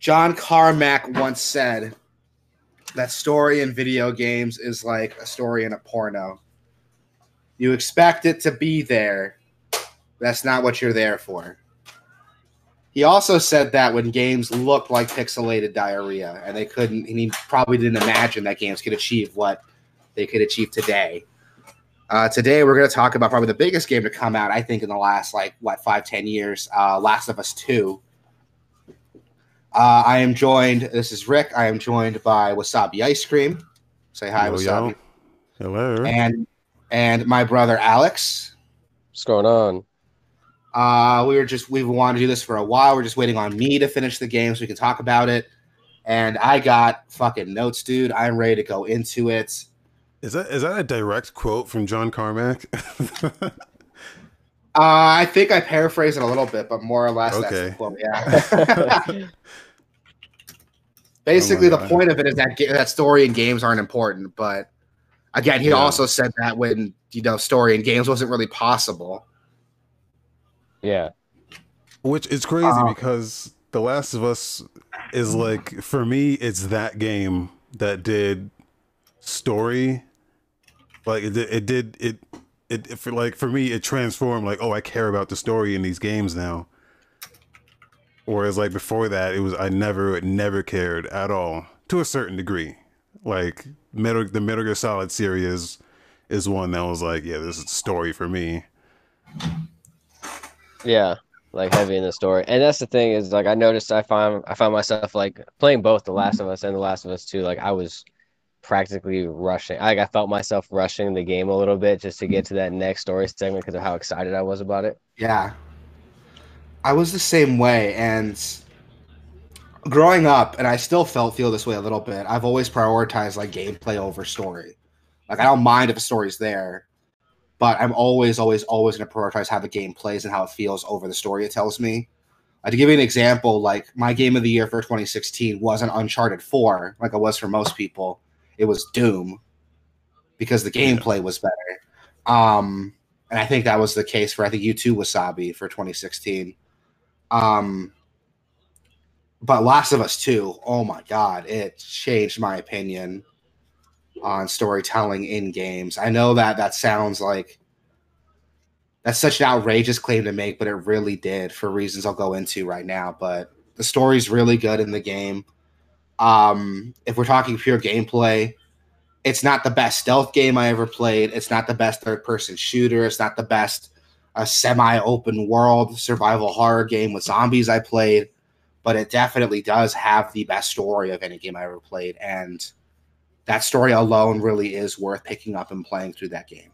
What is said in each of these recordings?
John Carmack once said that story in video games is like a story in a porno. You expect it to be there. That's not what you're there for. He also said that when games look like pixelated diarrhea and they couldn't, and he probably didn't imagine that games could achieve what they could achieve today. Uh, today, we're going to talk about probably the biggest game to come out, I think, in the last, like, what, five, ten years uh, Last of Us 2. Uh, I am joined, this is Rick. I am joined by Wasabi Ice Cream. Say hi, Yo, Wasabi. yo. Hello. And, and my brother Alex. What's going on? Uh, we were just we've wanted to do this for a while. We're just waiting on me to finish the game so we can talk about it. And I got fucking notes, dude. I'm ready to go into it. is that is that a direct quote from John Carmack? Uh, I think I paraphrased it a little bit, but more or less that's Okay. the quote. Yeah. Basically, Oh the God. point of it is that that story and games aren't important. But again, he Yeah. also said that when you know story and games wasn't really possible. Yeah. Which is crazy Uh, because The Last of Us is like for me, it's that game that did story. Like it, did- it did it. It, it for like for me, it transformed. Like, oh, I care about the story in these games now. Whereas, like before that, it was I never, never cared at all to a certain degree. Like Metal, the Metal Gear Solid series is one that was like, yeah, this is a story for me. Yeah. Like heavy in the story. And that's the thing is like I noticed I found I found myself like playing both The Last of Us and The Last of Us 2. Like I was practically rushing. Like I felt myself rushing the game a little bit just to get to that next story segment because of how excited I was about it. Yeah. I was the same way and growing up and I still felt feel this way a little bit. I've always prioritized like gameplay over story. Like I don't mind if a story's there, but I'm always always always going to prioritize how the game plays and how it feels over the story it tells me. Uh, to give you an example, like my game of the year for 2016 wasn't Uncharted 4 like it was for most people. It was Doom because the Yeah. gameplay was better. Um and I think that was the case for I think you too Wasabi for 2016. Um, but Last of Us 2, oh my god, it changed my opinion on storytelling in games. I know that that sounds like that's such an outrageous claim to make, but it really did for reasons I'll go into right now. But the story's really good in the game. Um, if we're talking pure gameplay, it's not the best stealth game I ever played. It's not the best third person shooter. It's not the best a semi-open world survival horror game with zombies I played, but it definitely does have the best story of any game I ever played, and that story alone really is worth picking up and playing through that game,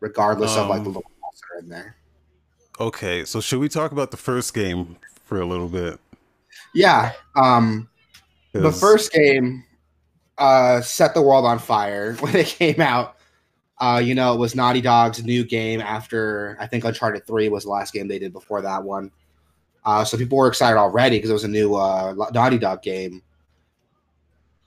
regardless of like the Um, little faults that are in there. Okay, so should we talk about the first game for a little bit? Yeah, um, the first game uh, set the world on fire when it came out. Uh, you know, it was Naughty Dog's new game after I think Uncharted 3 was the last game they did before that one. Uh, so people were excited already because it was a new uh, Naughty Dog game.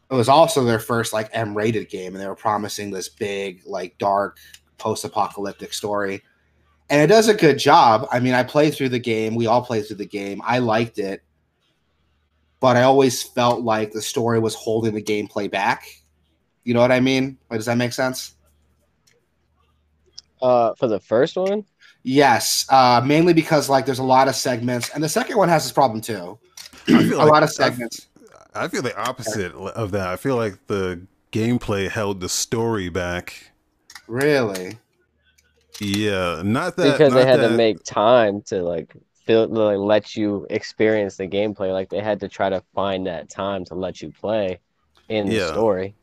It was also their first like M-rated game, and they were promising this big, like dark, post-apocalyptic story. And it does a good job. I mean, I played through the game. We all played through the game. I liked it but I always felt like the story was holding the gameplay back. You know what I mean? Like, does that make sense? Uh for the first one? Yes, uh, mainly because like there's a lot of segments, and the second one has this problem too. A like- lot of segments. I feel the opposite of that. I feel like the gameplay held the story back. Really? Yeah, not that because they had that- to make time to like feel like let you experience the gameplay. Like they had to try to find that time to let you play in the story.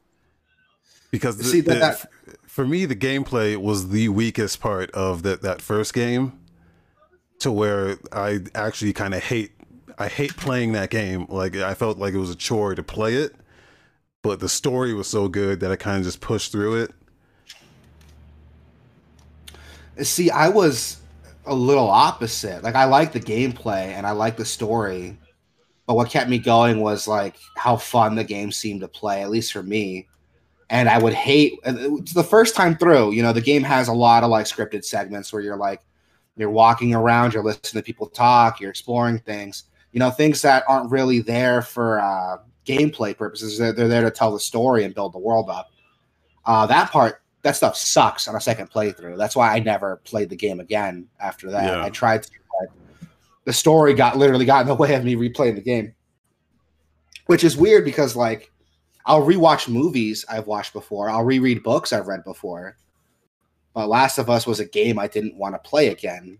because the, See, that- the- that- for me the gameplay was the weakest part of that that first game to where I actually kind of hate I hate playing that game. Like I felt like it was a chore to play it, but the story was so good that I kind of just pushed through it. See, I was a little opposite. Like I like the gameplay and I like the story, but what kept me going was like how fun the game seemed to play, at least for me. And I would hate it's the first time through. You know, the game has a lot of like scripted segments where you're like you're walking around, you're listening to people talk, you're exploring things. You know, things that aren't really there for uh, gameplay purposes. They're, they're there to tell the story and build the world up. Uh, that part, that stuff sucks on a second playthrough. That's why I never played the game again after that. Yeah. I tried to, but the story got literally got in the way of me replaying the game, which is weird because like I'll rewatch movies I've watched before. I'll reread books I've read before. But Last of Us was a game I didn't want to play again.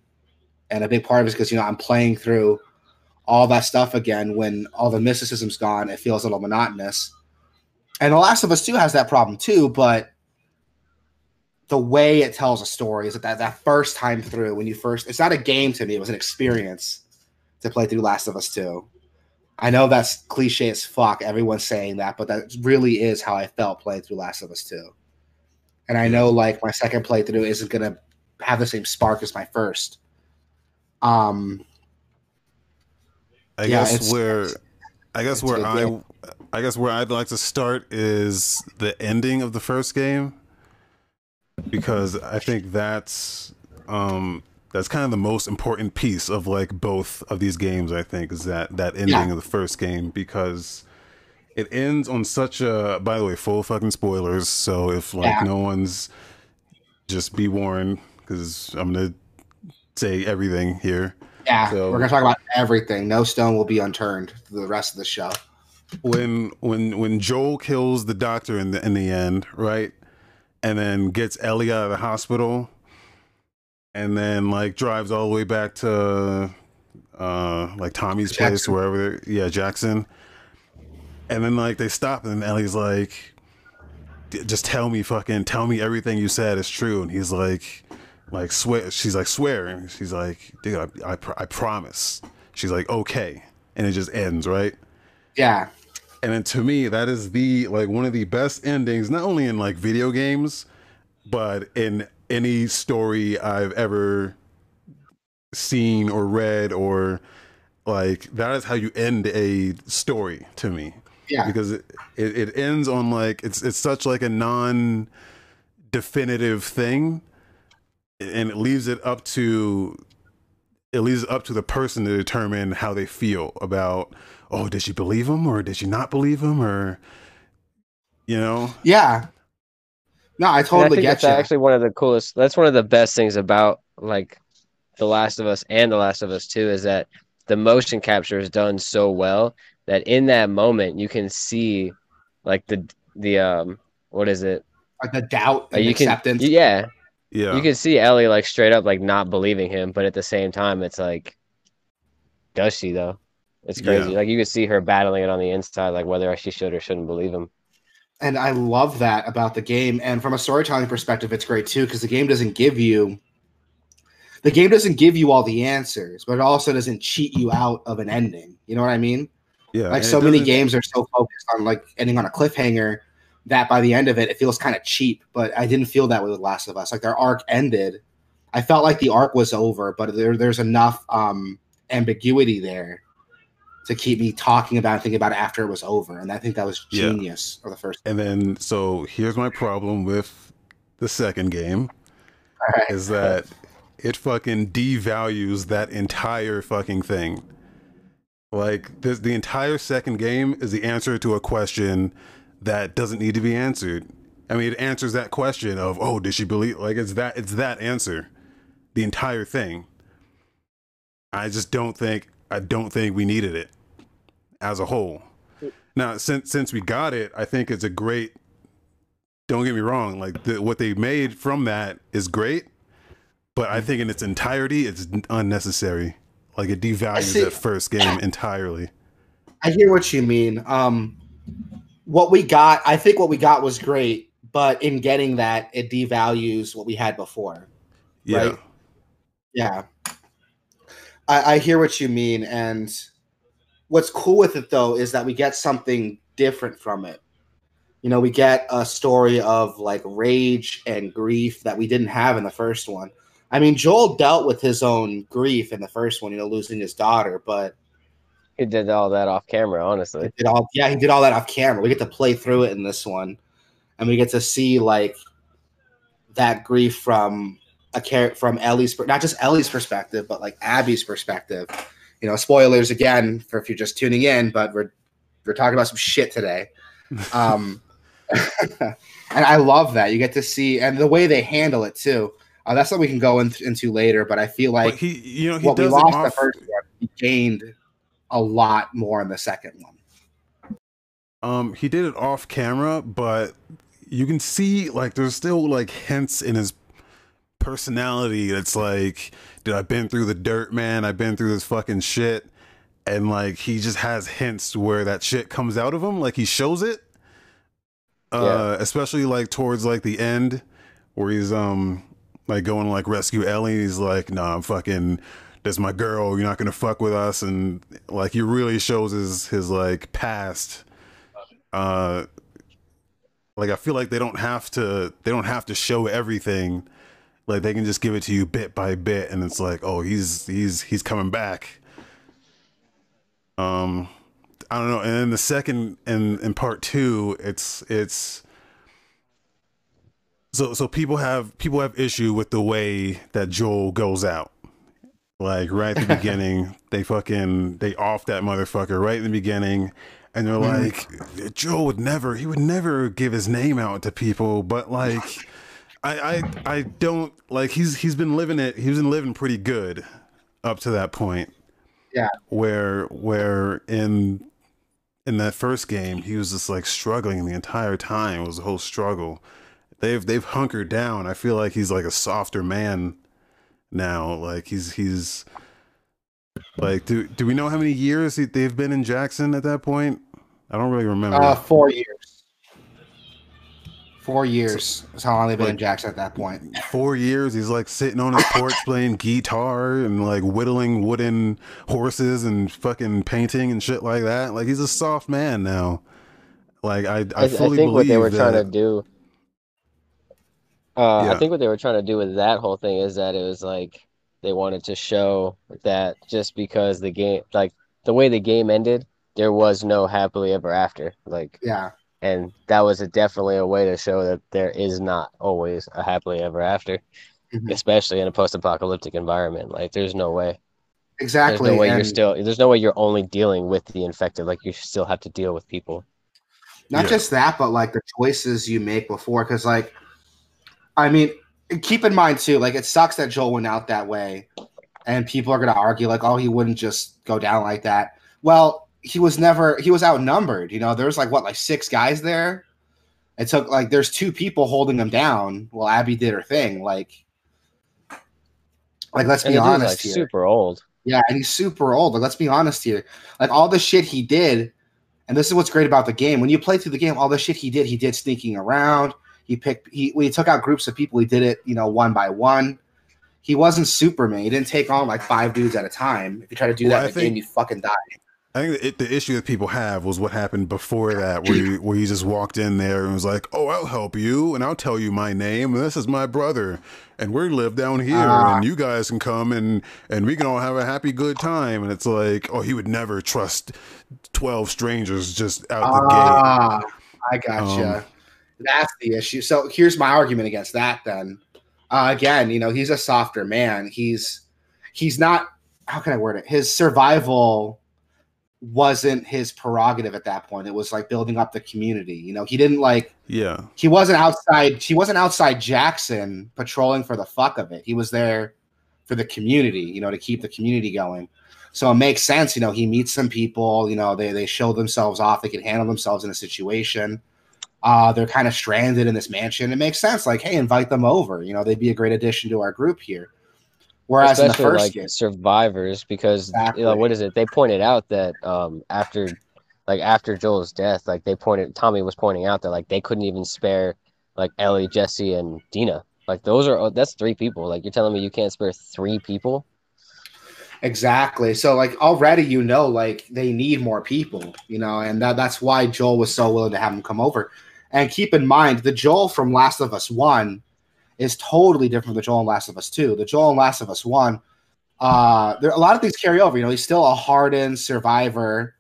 And a big part of it is because, you know, I'm playing through all that stuff again when all the mysticism's gone. It feels a little monotonous. And The Last of Us 2 has that problem too, but the way it tells a story is that, that that first time through when you first it's not a game to me, it was an experience to play through Last of Us 2. I know that's cliche as fuck. Everyone's saying that, but that really is how I felt playing through Last of Us 2. And I know like my second playthrough isn't gonna have the same spark as my first. Um I Yeah, guess where I guess where I game. I guess where I'd like to start is the ending of the first game because I think that's um that's kind of the most important piece of like both of these games I think is that that ending Yeah. of the first game because it ends on such a by the way full fucking spoilers so if like Yeah. no one's just be warned cuz I'm going to say everything here yeah, So- we're gonna talk about everything. No stone will be unturned the rest of the show. when when when Joel kills the doctor in the in the end, right? And then gets Ellie out of the hospital and then like drives all the way back to uh like Tommy's place Jackson. wherever yeah, Jackson. And then like they stop and Ellie's like just tell me fucking tell me everything you said is true and he's like like swear she's like swear and she's like dude I I, pr- I promise. She's like okay and it just ends, right? Yeah. And then to me that is the like one of the best endings not only in like video games but in any story i've ever seen or read or like that is how you end a story to me Yeah. because it, it, it ends on like it's it's such like a non definitive thing and it leaves it up to it leaves it up to the person to determine how they feel about oh did she believe him or did she not believe him or you know Yeah. No, I And I totally think get that's you. actually one of the coolest. That's one of the best things about like The Last of Us and The Last of Us Two is that the motion capture is done so well that in that moment you can see like the the um what is it? the doubt and you can acceptance. yeah yeah you can see Ellie like straight up like not believing him, but at the same time it's like does she though? It's crazy. Yeah. Like you can see her battling it on the inside, like whether she should or shouldn't believe him. and I love that about the game. And from a storytelling perspective, it's great too because the game doesn't give you the game doesn't give you all the answers, but it also doesn't cheat you out of an ending. You know what I mean? yeah Like so many games are so focused on like ending on a cliffhanger that by the end of it, it feels kind of cheap. But I didn't feel that way with Last of Us. Like their arc ended. I felt like the arc was over, but there, there's enough um, ambiguity there to keep me talking about it, thinking about it after it was over. And I think that was Yeah. genius for the first. and then so here's my problem with the second game right. is that it fucking devalues that entire fucking thing. Like this, the entire second game is the answer to a question that doesn't need to be answered. I mean, it answers that question of, oh, did she believe? Like it's that, it's that answer. The entire thing. I just don't think, I don't think we needed it as a whole. Now, since since we got it, I think it's a great. Don't get me wrong, like the, what they made from that is great, but I think in its entirety, it's unnecessary. Like it devalues that first game entirely. I hear what you mean. Um, what we got, I think what we got was great, but in getting that, it devalues what we had before. Yeah, Right. Yeah. I, I hear what you mean. And what's cool with it, though, is that we get something different from it. You know, we get a story of like rage and grief that we didn't have in the first one. I mean, Joel dealt with his own grief in the first one, you know, losing his daughter, but He did all that off camera, honestly. he did all yeah, he did all that off camera. We get to play through it in this one. And we get to see like that grief from a character from Ellie's not just Ellie's perspective, but like Abby's perspective. You know, spoilers again for if you're just tuning in, but we're we're talking about some shit today. Um, and I love that you get to see and the way they handle it too. Uh, that's what we can go in, into later, but I feel like But he, you know, he what we lost off, the first one, he gained a lot more in the second one. Um, he did it off camera, but you can see like there's still like hints in his personality. That's like, dude, I've been through the dirt, man. I've been through this fucking shit, and like he just has hints where that shit comes out of him. Like he shows it, uh, especially like towards like the end where he's um like going to like rescue Ellie. He's like, nah, I'm fucking. That's my girl. You're not gonna fuck with us, and like he really shows his his like past uh like I feel like they don't have to they don't have to show everything. Like they can just give it to you bit by bit and it's like, "Oh, he's he's he's coming back." Um I don't know. And then the second in in part 2, it's it's so so people have people have issue with the way that Joel goes out. Like right at the beginning, they fucking they off that motherfucker right in the beginning and they're Mhm. like Joel would never he would never give his name out to people but like I I I don't like he's he's been living it he's been living pretty good up to that point Yeah. where where in in that first game he was just like struggling the entire time it was a whole struggle they've they've hunkered down I feel like he's like a softer man now like he's he's like do do we know how many years they've been in Jackson at that point I don't really remember. Uh, four years. Four years is how long they've been in Jackson at that point. Four years. He's like sitting on his porch playing guitar and like whittling wooden horses and fucking painting and shit like that. Like he's a soft man now. Like I, I, I, I fully think what they were trying to do. Uh, Yeah. I think what they were trying to do with that whole thing is that it was like they wanted to show that just because the game, like the way the game ended, there was no happily ever after. Like, Yeah. And that was a, definitely a way to show that there is not always a happily ever after, Mhm. especially in a post-apocalyptic environment. Like, there's no way. There's Exactly. no way you're still. There's no way you're only dealing with the infected. Like, you still have to deal with people. not Yeah. just that, but like the choices you make before. Because, like, I mean, keep in mind too, like, it sucks that Joel went out that way, and people are going to argue, like, oh, he wouldn't just go down like that. Well, he was never, he was outnumbered. You know, there's like, what, like six guys there? It took, like, there's two people holding him down while Abby did her thing. Like, like let's And be the dude's honest like here. super old. Yeah, and he's super old. Like, let's be honest here. Like all the shit he did, and this is what's great about the game. When you play through the game, all the shit he did, he did sneaking around. He picked he when he took out groups of people, he did it, you know, one by one. He wasn't Superman. He didn't take on like five dudes at a time. If you try to do Well, that I in the game, you fucking die. I think it, the issue that people have was what happened before that, where you, where you just walked in there and was like, "Oh, I'll help you, and I'll tell you my name, and this is my brother, and we live down here, Ah. and you guys can come and and we can all have a happy good time." And it's like, oh, he would never trust twelve strangers just out the gate. Ah, I gotcha. Um, That's the issue. So here's my argument against that. Then uh, again, you know, he's a softer man. He's he's not. How can I word it? His survival wasn't his prerogative at that point. It was like building up the community. You know, he didn't like Yeah, he wasn't outside. He wasn't outside Jackson patrolling for the fuck of it. He was there for the community. You know, to keep the community going. So it makes sense. You know, he meets some people. You know, they they show themselves off. They can handle themselves in a situation. Uh, they're kind of stranded in this mansion. It makes sense. Like, hey, invite them over. You know, they'd be a great addition to our group here. Whereas especially in the first like game, survivors because you know, what is it? They pointed out that um after like after joel's death like they pointed tommy was pointing out that like they couldn't even spare like ellie jesse and dina. Like those are that's three people. Like you're telling me you can't spare three people? Exactly. So like already you know like they need more people, you know, and that, that's why Joel was so willing to have him come over. And keep in mind the Joel from Last of Us 1 is totally different from the Joel in Last of Us 2. The Joel in Last of Us 1 uh there a lot of things carry over, you know, he's still a hardened survivor.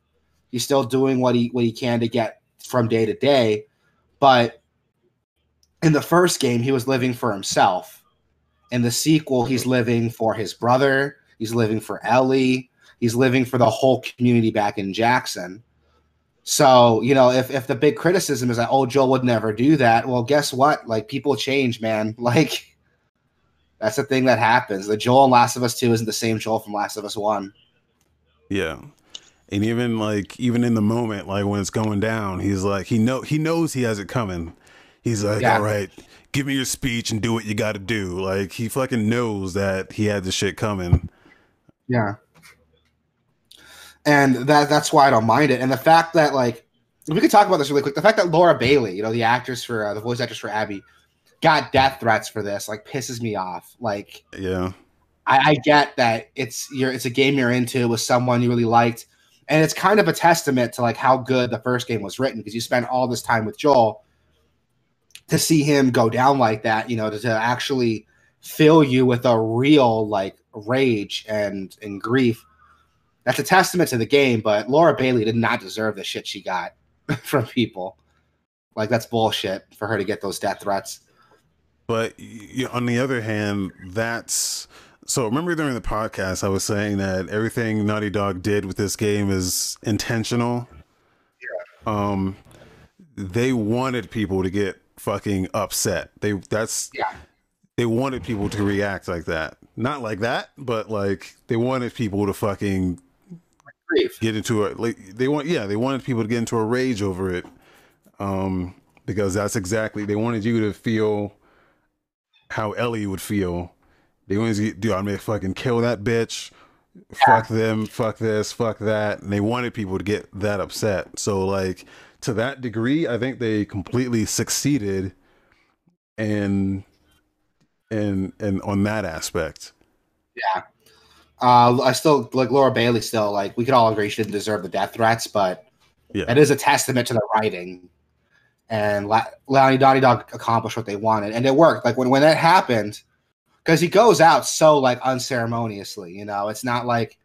He's still doing what he what he can to get from day to day, but in the first game he was living for himself. In the sequel he's living for his brother, He's living for Ellie. He's living for the whole community back in Jackson. So, you know, if, if the big criticism is that, oh, Joel would never do that, well, guess what? Like, people change, man. Like, that's the thing that happens. The Joel in Last of Us 2 isn't the same Joel from Last of Us 1. Yeah. And even like even in the moment, like when it's going down, he's like he know he knows he has it coming. He's like, Yeah. all right, give me your speech and do what you got to do. Like he fucking knows that he had the shit coming. Yeah. And that that's why I don't mind it. And the fact that like we could talk about this really quick. The fact that Laura Bailey, you know, the actress for uh, the voice actress for Abby, got death threats for this, like pisses me off. Like Yeah, I, I get that it's you're it's a game you're into with someone you really liked, and it's kind of a testament to like how good the first game was written because you spent all this time with Joel to see him go down like that, you know, to, to actually fill you with a real like rage and and grief. That's a testament to the game, but Laura Bailey did not deserve the shit she got from people. Like that's bullshit for her to get those death threats. but on the other hand, that's so. Remember during the podcast, I was saying that everything Naughty Dog did with this game is intentional. Yeah. Um, they wanted people to get fucking upset. They that's Yeah. they wanted people to react like that. Not like that, but like they wanted people to fucking. Get into a like they want yeah, they wanted people to get into a rage over it. Um because that's exactly they wanted you to feel how Ellie would feel. They wanted you to do I'm gonna fucking kill that bitch. Fuck them, fuck this, fuck that. And they wanted people to get that upset. So like to that degree, I think they completely succeeded and and and on that aspect. Uh, I still like Laura Bailey. Still, like we could all agree she didn't deserve the death threats, but Yeah. that is a testament to the writing. And La- Lonnie Donnie Dog accomplished what they wanted, and it worked. Like when when that happened, because he goes out so like unceremoniously. You know, it's not like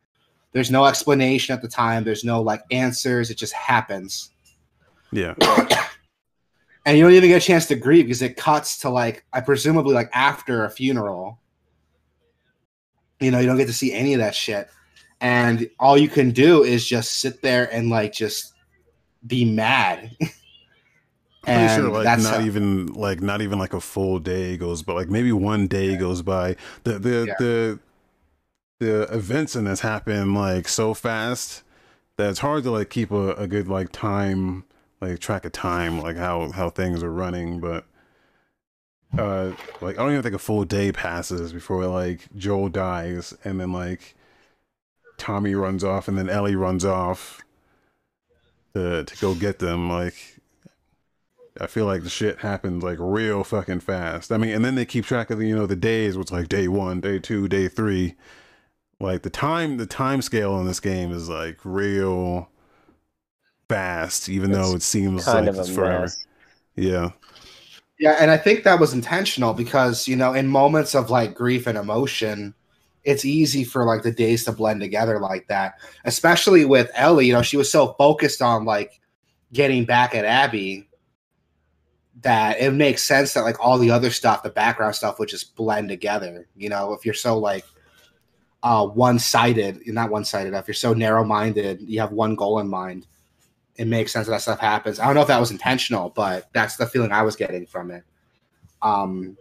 there's no explanation at the time. There's no like answers. It just happens, Yeah. and you don't even get a chance to grieve because it cuts to like I presumably like after a funeral. You know, you don't get to see any of that shit. And all you can do is just sit there and like just be mad. Pretty and sure like that's not how- even like not even like a full day goes but like maybe one day goes by the the Yeah. the the events in this happen like so fast that it's hard to like keep a, a good like time like track of time like how how things are running but uh like i don't even think a full day passes before like joel dies and then like tommy runs off and then ellie runs off to to go get them like I feel like the shit happens like real fucking fast. I mean, and then they keep track of the, you know the days. What's like day one, day two, day three. Like the time, the time scale in this game is like real fast, even though it seems like it's forever. mess. Yeah, Yeah, and I think that was intentional because, you know, in moments of like grief and emotion, it's easy for like the days to blend together like that. Especially with Ellie, you know, she was so focused on like getting back at Abby that it makes sense that like all the other stuff, the background stuff would just blend together. You know, if you're so like uh one-sided, not one-sided, if you're so narrow-minded, you have one goal in mind it makes sense that that stuff happens. I don't know if that was intentional, but that's the feeling I was getting from it. Um,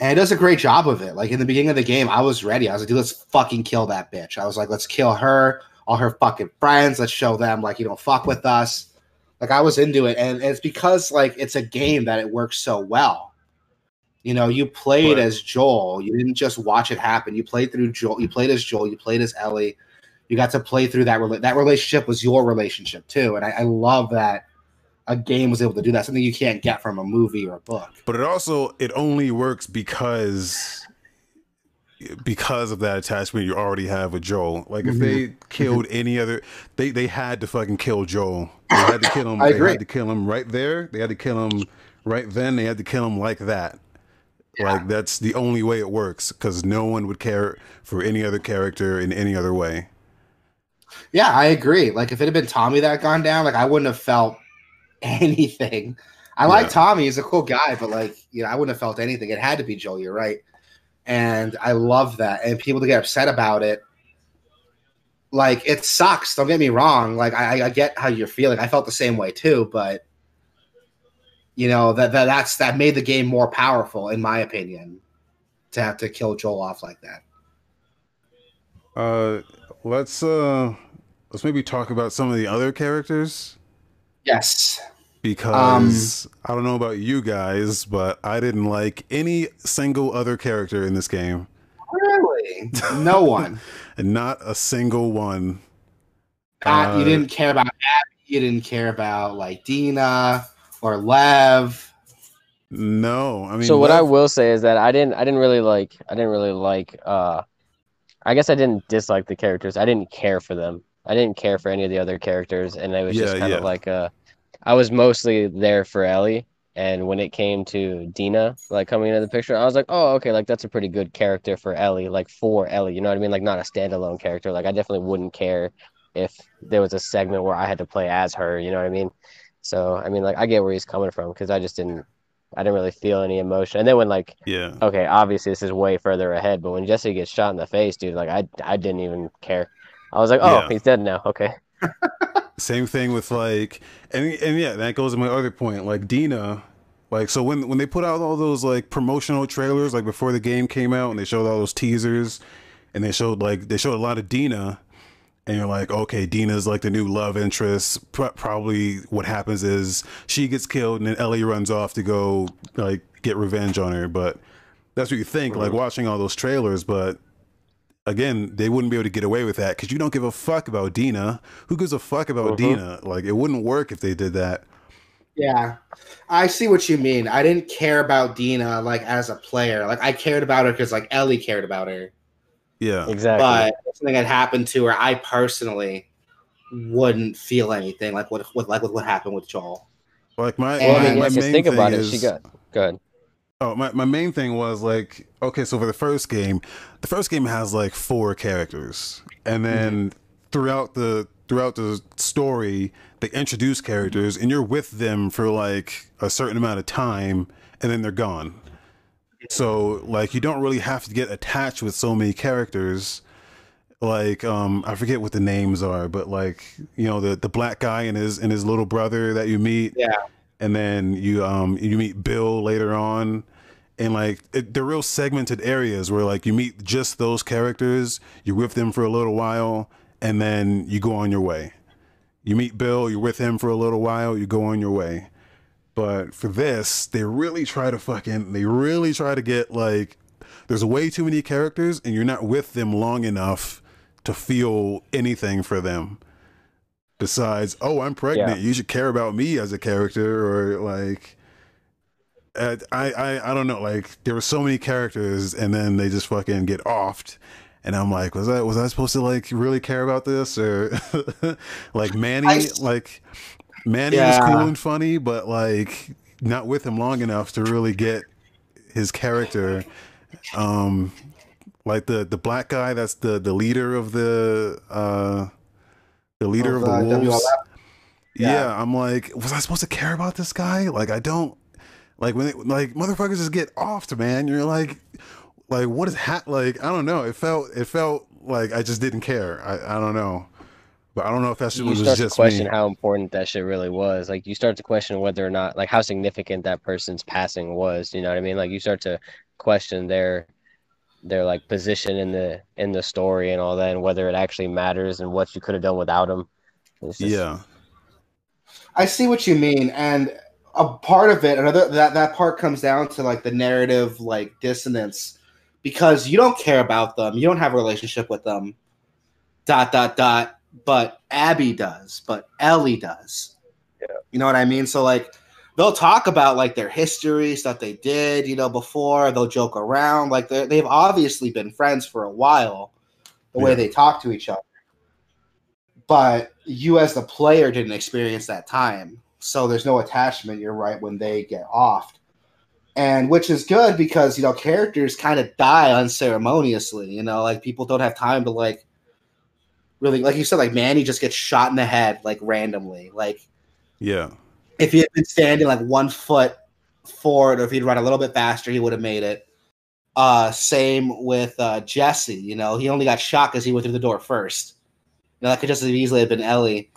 and it does a great job of it. Like in the beginning of the game, I was ready. I was like, dude, let's fucking kill that bitch. I was like, let's kill her, all her fucking friends. Let's show them like you don't fuck with us. Like I was into it, and it's because like it's a game that it works so well. You know, you played as Joel. You didn't just watch it happen. You played through Joel. You played as Joel. You played as Ellie you got to play through that rela- that relationship was your relationship too and I, I love that a game was able to do that something you can't get from a movie or a book but it also it only works because because of that attachment you already have with Joel. Like if they Mm-hmm. killed any other, they they had to fucking kill Joel. They had to kill him. I they agree. had to kill him right there. They had to kill him right then. They had to kill him like that. Like that's the only way it works because no one would care for any other character in any other way. Yeah i agree like if it had been tommy that had gone down like i wouldn't have felt anything i like Yeah. tommy he's a cool guy but like you know i wouldn't have felt anything it had to be joel you're right and i love that and people to get upset about it like it sucks. Don't get me wrong. Like I, I get how you're feeling. I felt the same way too, but you know that, that that's that made the game more powerful, in my opinion, to have to kill Joel off like that. Uh, let's uh, let's maybe talk about some of the other characters. Yes, because um, I don't know about you guys, but I didn't like any single other character in this game. Really, no one, not a single one. uh, you didn't care about Abby. You didn't care about like Dina or Lev. No, I mean. So what Lev... I will say is that I didn't. I didn't really like. I didn't really like. uh I guess I didn't dislike the characters. I didn't care for them. I didn't care for any of the other characters, and I was yeah, just kind yeah. of like uh, I was mostly there for Ellie, and when it came to Dina like coming into the picture, I was like, oh, okay, like that's a pretty good character for Ellie, like for Ellie. You know what I mean? Like not a standalone character. Like I definitely wouldn't care if there was a segment where I had to play as her. You know what I mean? So I mean, like I get where he's coming from because I just didn't, I didn't really feel any emotion. And then when like, yeah, okay, obviously this is way further ahead, but when Jesse gets shot in the face, dude, like I, I didn't even care. I was like, oh, yeah. he's dead now. Okay. Same thing with like, and and yeah, that goes to my other point. Like Dina, like so when when they put out all those like promotional trailers, like before the game came out, and they showed all those teasers, and they showed like they showed a lot of Dina and you're like, okay, Dina's like the new love interest. Pro- probably what happens is she gets killed, and then Ellie runs off to go like get revenge on her. But that's what you think, like mm-hmm. watching all those trailers. But again, they wouldn't be able to get away with that because you don't give a fuck about Dina. Who gives a fuck about uh-huh. Dina? Like it wouldn't work if they did that. Yeah, I see what you mean. I didn't care about Dina like as a player. Like I cared about her because like Ellie cared about her. Yeah, exactly. But something had happened to her, I personally wouldn't feel anything like what, what like what happened with Joel. Like my, well, I mean, my main think about is, it. She got good. Oh, my, my main thing was like, okay, so for the first game, the first game has like four characters, and then mm-hmm. throughout the throughout the story, they introduce characters, and you're with them for like a certain amount of time, and then they're gone. So like you don't really have to get attached with so many characters. Like um I forget what the names are, but like you know the the black guy and his and his little brother that you meet. Yeah. And then you um you meet Bill later on. And like it, they're real segmented areas where like you meet just those characters, you're with them for a little while, and then you go on your way. You meet Bill, you're with him for a little while, you go on your way. But for this, they really try to fucking, they really try to get like, there's way too many characters and you're not with them long enough to feel anything for them. Besides, oh, I'm pregnant. Yeah. You should care about me as a character, or like, I, I, I don't know. Like, there were so many characters, and then they just fucking get offed, and I'm like, was I was I supposed to like really care about this, or like Manny, I, like Manny yeah. was cool and funny, but like not with him long enough to really get his character. Um, like the the black guy that's the the leader of the uh the leader of, of the uh, wolves. Yeah. yeah. I'm like, was I supposed to care about this guy? Like, I don't. Like when it, like motherfuckers just get offed, man. You're like, like what is hat? Like I don't know. It felt it felt like I just didn't care. I I don't know. But I don't know if that's you was start to question me. how important that shit really was. Like you start to question whether or not like how significant that person's passing was. You know what I mean? Like you start to question their their like position in the in the story and all that, and whether it actually matters and what you could have done without them. Just... Yeah, I see what you mean, and a part of it, another that that part comes down to like the narrative like dissonance because you don't care about them, you don't have a relationship with them. Dot dot dot but Abby does, but Ellie does. Yeah. You know what I mean? So like they'll talk about like their history, stuff they did, you know, before. They'll joke around. Like they've obviously been friends for a while, the yeah. way they talk to each other. But you as the player didn't experience that time. So there's no attachment, you're right, when they get offed. And which is good because, you know, characters kind of die unceremoniously, you know, like people don't have time to like really like you said, like Manny just gets shot in the head like randomly. Like yeah. If he had been standing like one foot forward or if he'd run a little bit faster, he would have made it. Uh same with uh Jesse, you know, he only got shot because he went through the door first. You know, that could just as easily have been Ellie.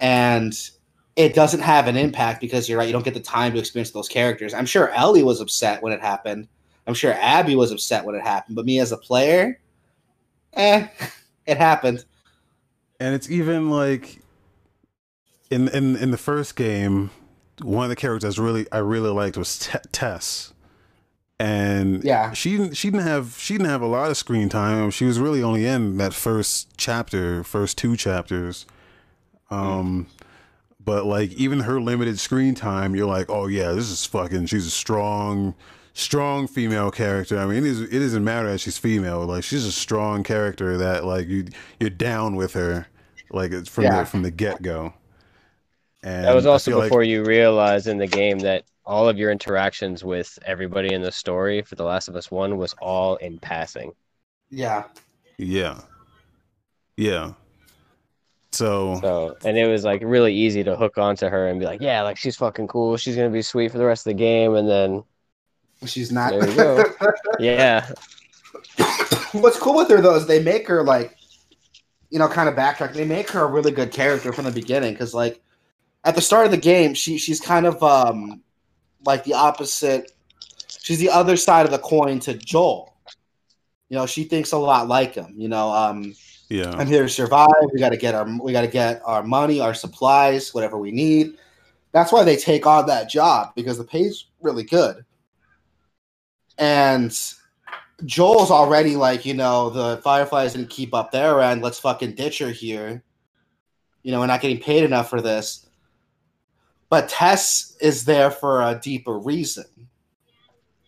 And it doesn't have an impact because you're right, you don't get the time to experience those characters. I'm sure Ellie was upset when it happened. I'm sure Abby was upset when it happened, but me as a player, eh, it happened. And it's even like in in in the first game, one of the characters really I really liked was T- Tess, and Yeah. she didn't she didn't have she didn't have a lot of screen time. She was really only in that first chapter, first two chapters. Um, but like even her limited screen time, you're like, oh yeah, this is fucking. She's a strong, strong female character. I mean, it, is, it doesn't matter that she's female. Like she's a strong character that like you you're down with her, like it's from Yeah. the from the get go. And That was also feel like- before you realized in the game that all of your interactions with everybody in the story for The Last of Us One was all in passing. Yeah. yeah, yeah. So So, and it was like really easy to hook onto her and be like, yeah, like she's fucking cool. She's gonna be sweet for the rest of the game. And then, She's not. There you go. yeah, What's cool with her though is they make her like, you know, kind of backtrack. They make her a really good character from the beginning because, like, at the start of the game, she she's kind of um like the opposite. She's the other side of the coin to Joel. You know, she thinks a lot like him. You know, um, yeah, I'm here to survive. We got to get our we got to get our money, our supplies, whatever we need. That's why they take on that job because the pay's really good. And Joel's already like, you know, the Fireflies didn't keep up their end. Let's fucking ditch her here. You know, we're not getting paid enough for this. But Tess is there for a deeper reason.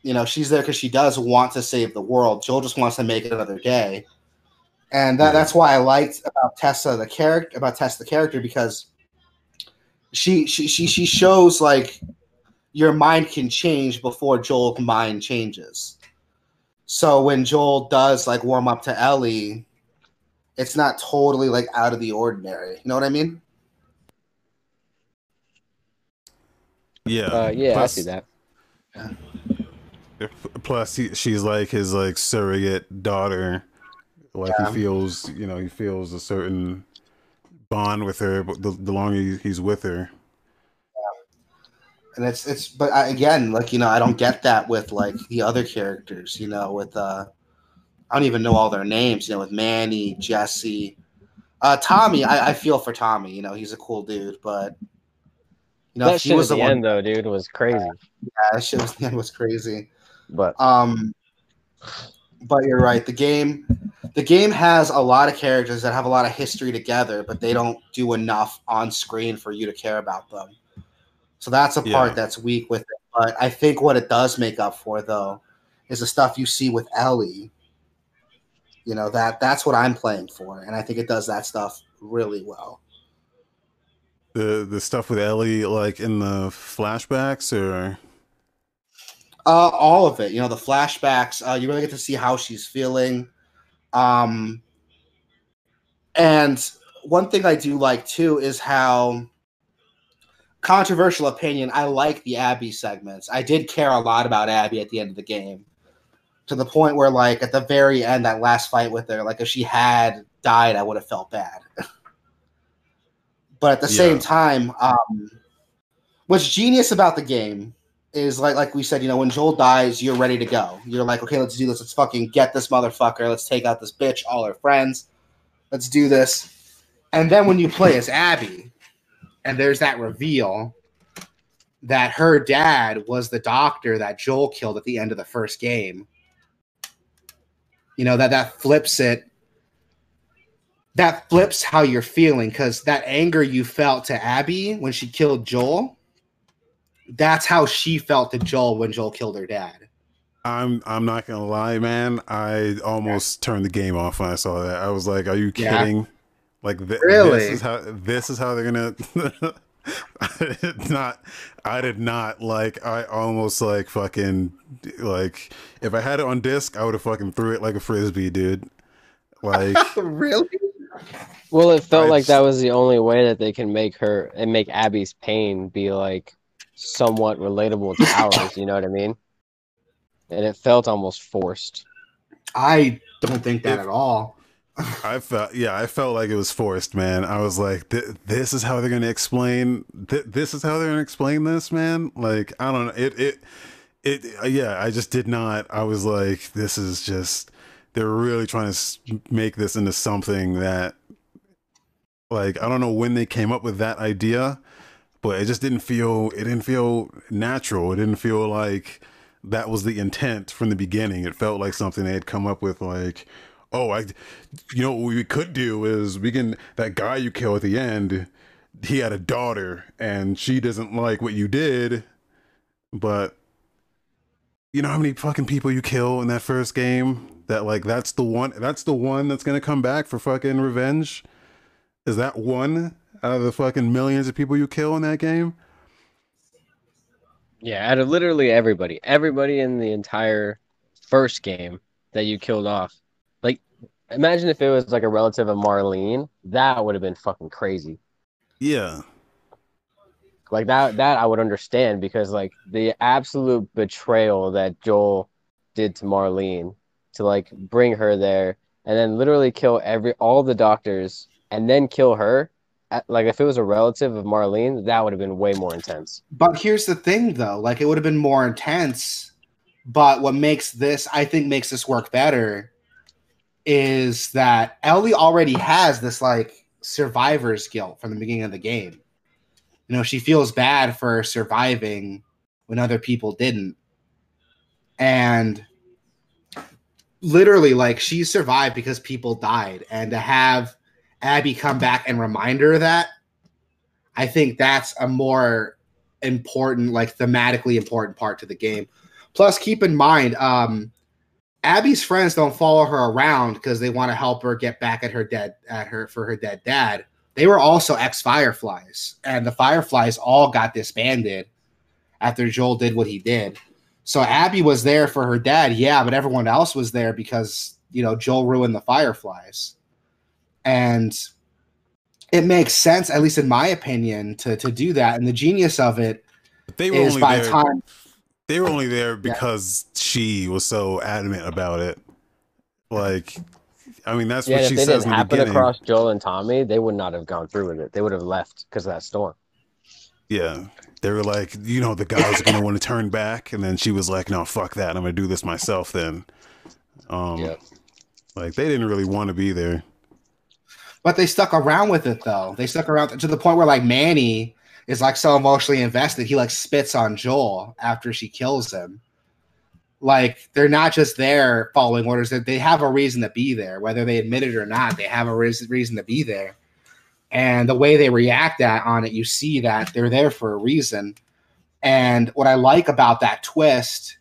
You know, she's there because she does want to save the world. Joel just wants to make it another day and that, that's why I liked about Tessa the character about Tessa the character because she she she she shows like your mind can change before Joel's mind changes. So when Joel does like warm up to Ellie, it's not totally like out of the ordinary. You know what I mean? Yeah, uh, yeah, Plus- I see that. Plus, he, she's like his like surrogate daughter. Like Yeah. he feels, you know, he feels a certain bond with her. But the, the longer he's with her, and it's it's but I, again like you know i don't get that with like the other characters you know with uh i don't even know all their names you know with manny jesse uh tommy i, I feel for tommy you know he's a cool dude but you know that shit was at the the one end though, dude, was crazy. yeah, that shit was, that was crazy But um but you're right the game the game has a lot of characters that have a lot of history together but they don't do enough on screen for you to care about them so that's a part Yeah. that's weak with it but i think what it does make up for though is the stuff you see with ellie you know that that's what i'm playing for and i think it does that stuff really well the the stuff with Ellie, like in the flashbacks, or Uh, all of it. You know, the flashbacks. Uh, you really get to see how she's feeling. Um, and one thing I do like too is how controversial opinion. I like the Abby segments. I did care a lot about Abby at the end of the game, to the point where, like, at the very end, that last fight with her, like, if she had died, I would have felt bad. but at the same time, um, what's genius about the game is like like we said, you know, when Joel dies, you're ready to go. You're like, okay, let's do this. Let's fucking get this motherfucker. Let's take out this bitch, all her friends. Let's do this. And then when you play as Abby, and there's that reveal that her dad was the doctor that Joel killed at the end of the first game. You know, that that flips it. That flips how you're feeling because that anger you felt to Abby when she killed Joel that's how she felt to Joel when Joel killed her dad. I'm I'm not gonna lie, man. I almost turned the game off when I saw that. I was like, "Are you Yeah. kidding?" Like th- Really? this is how this is how they're gonna. I did not. I did not like. I almost like fucking like. If I had it on disc, I would have fucking threw it like a frisbee, dude. Like really? Well, it felt I like just- that was the only way that they can make her and make Abby's pain be like somewhat relatable to ours. You know what I mean? And it felt almost forced. I don't think that If- at all. I felt yeah, I felt like it was forced, man. I was like, this is how they're gonna explain. Th- this is how they're gonna explain this, man. Like I don't know. It it it yeah. I just did not. I was like, this is just. They're really trying to make this into something that, like, I don't know when they came up with that idea, but it just didn't feel. It didn't feel natural. It didn't feel like that was the intent from the beginning. It felt like something they had come up with, like oh, I, you know, what we could do is we can, that guy you kill at the end, he had a daughter and she doesn't like what you did, but you know how many fucking people you kill in that first game? That like that's the one that's the one that's gonna come back for fucking revenge? Is that one out of the fucking millions of people you kill in that game? Yeah, out of literally everybody. Everybody in the entire first game that you killed off Like, Imagine if it was like a relative of Marlene. That would have been fucking crazy. Yeah. Like that that I would understand because like the absolute betrayal that Joel did to Marlene to like bring her there and then literally kill every all the doctors and then kill her like if it was a relative of Marlene, that would have been way more intense. But here's the thing though, like it would have been more intense, but what makes this I think makes this work better is that Ellie already has this like survivor's guilt from the beginning of the game. You know, she feels bad for surviving when other people didn't. And literally, like, she survived because people died. And to have Abby come back and remind her of that, I think that's a more important, like, thematically important part to the game. Plus, keep in mind, um, Abby's friends don't follow her around because they want to help her get back at her dead at her for her dead dad. They were also ex Fireflies, and the Fireflies all got disbanded after Joel did what he did. So Abby was there for her dad, yeah, but everyone else was there because you know Joel ruined the Fireflies, and it makes sense, at least in my opinion, to to do that. And the genius of it they were is by there. time they were only there because yeah. she was so adamant about it. Like, I mean, that's yeah, what she says. If they didn't happen across Joel and Tommy, they would not have gone through with it. They would have left because of that storm. Yeah, they were like, you know, the guys are going to want to turn back, and then she was like, "No, fuck that. I'm going to do this myself." Then, um, yeah. like they didn't really want to be there, but they stuck around with it though. They stuck around to the point where like Manny is like so emotionally invested he like spits on Joel after she kills him. Like they're not just there following orders; they have a reason to be there, whether they admit it or not. They have a reason to be there, and the way they react that on it, you see that they're there for a reason. And what I like about that twist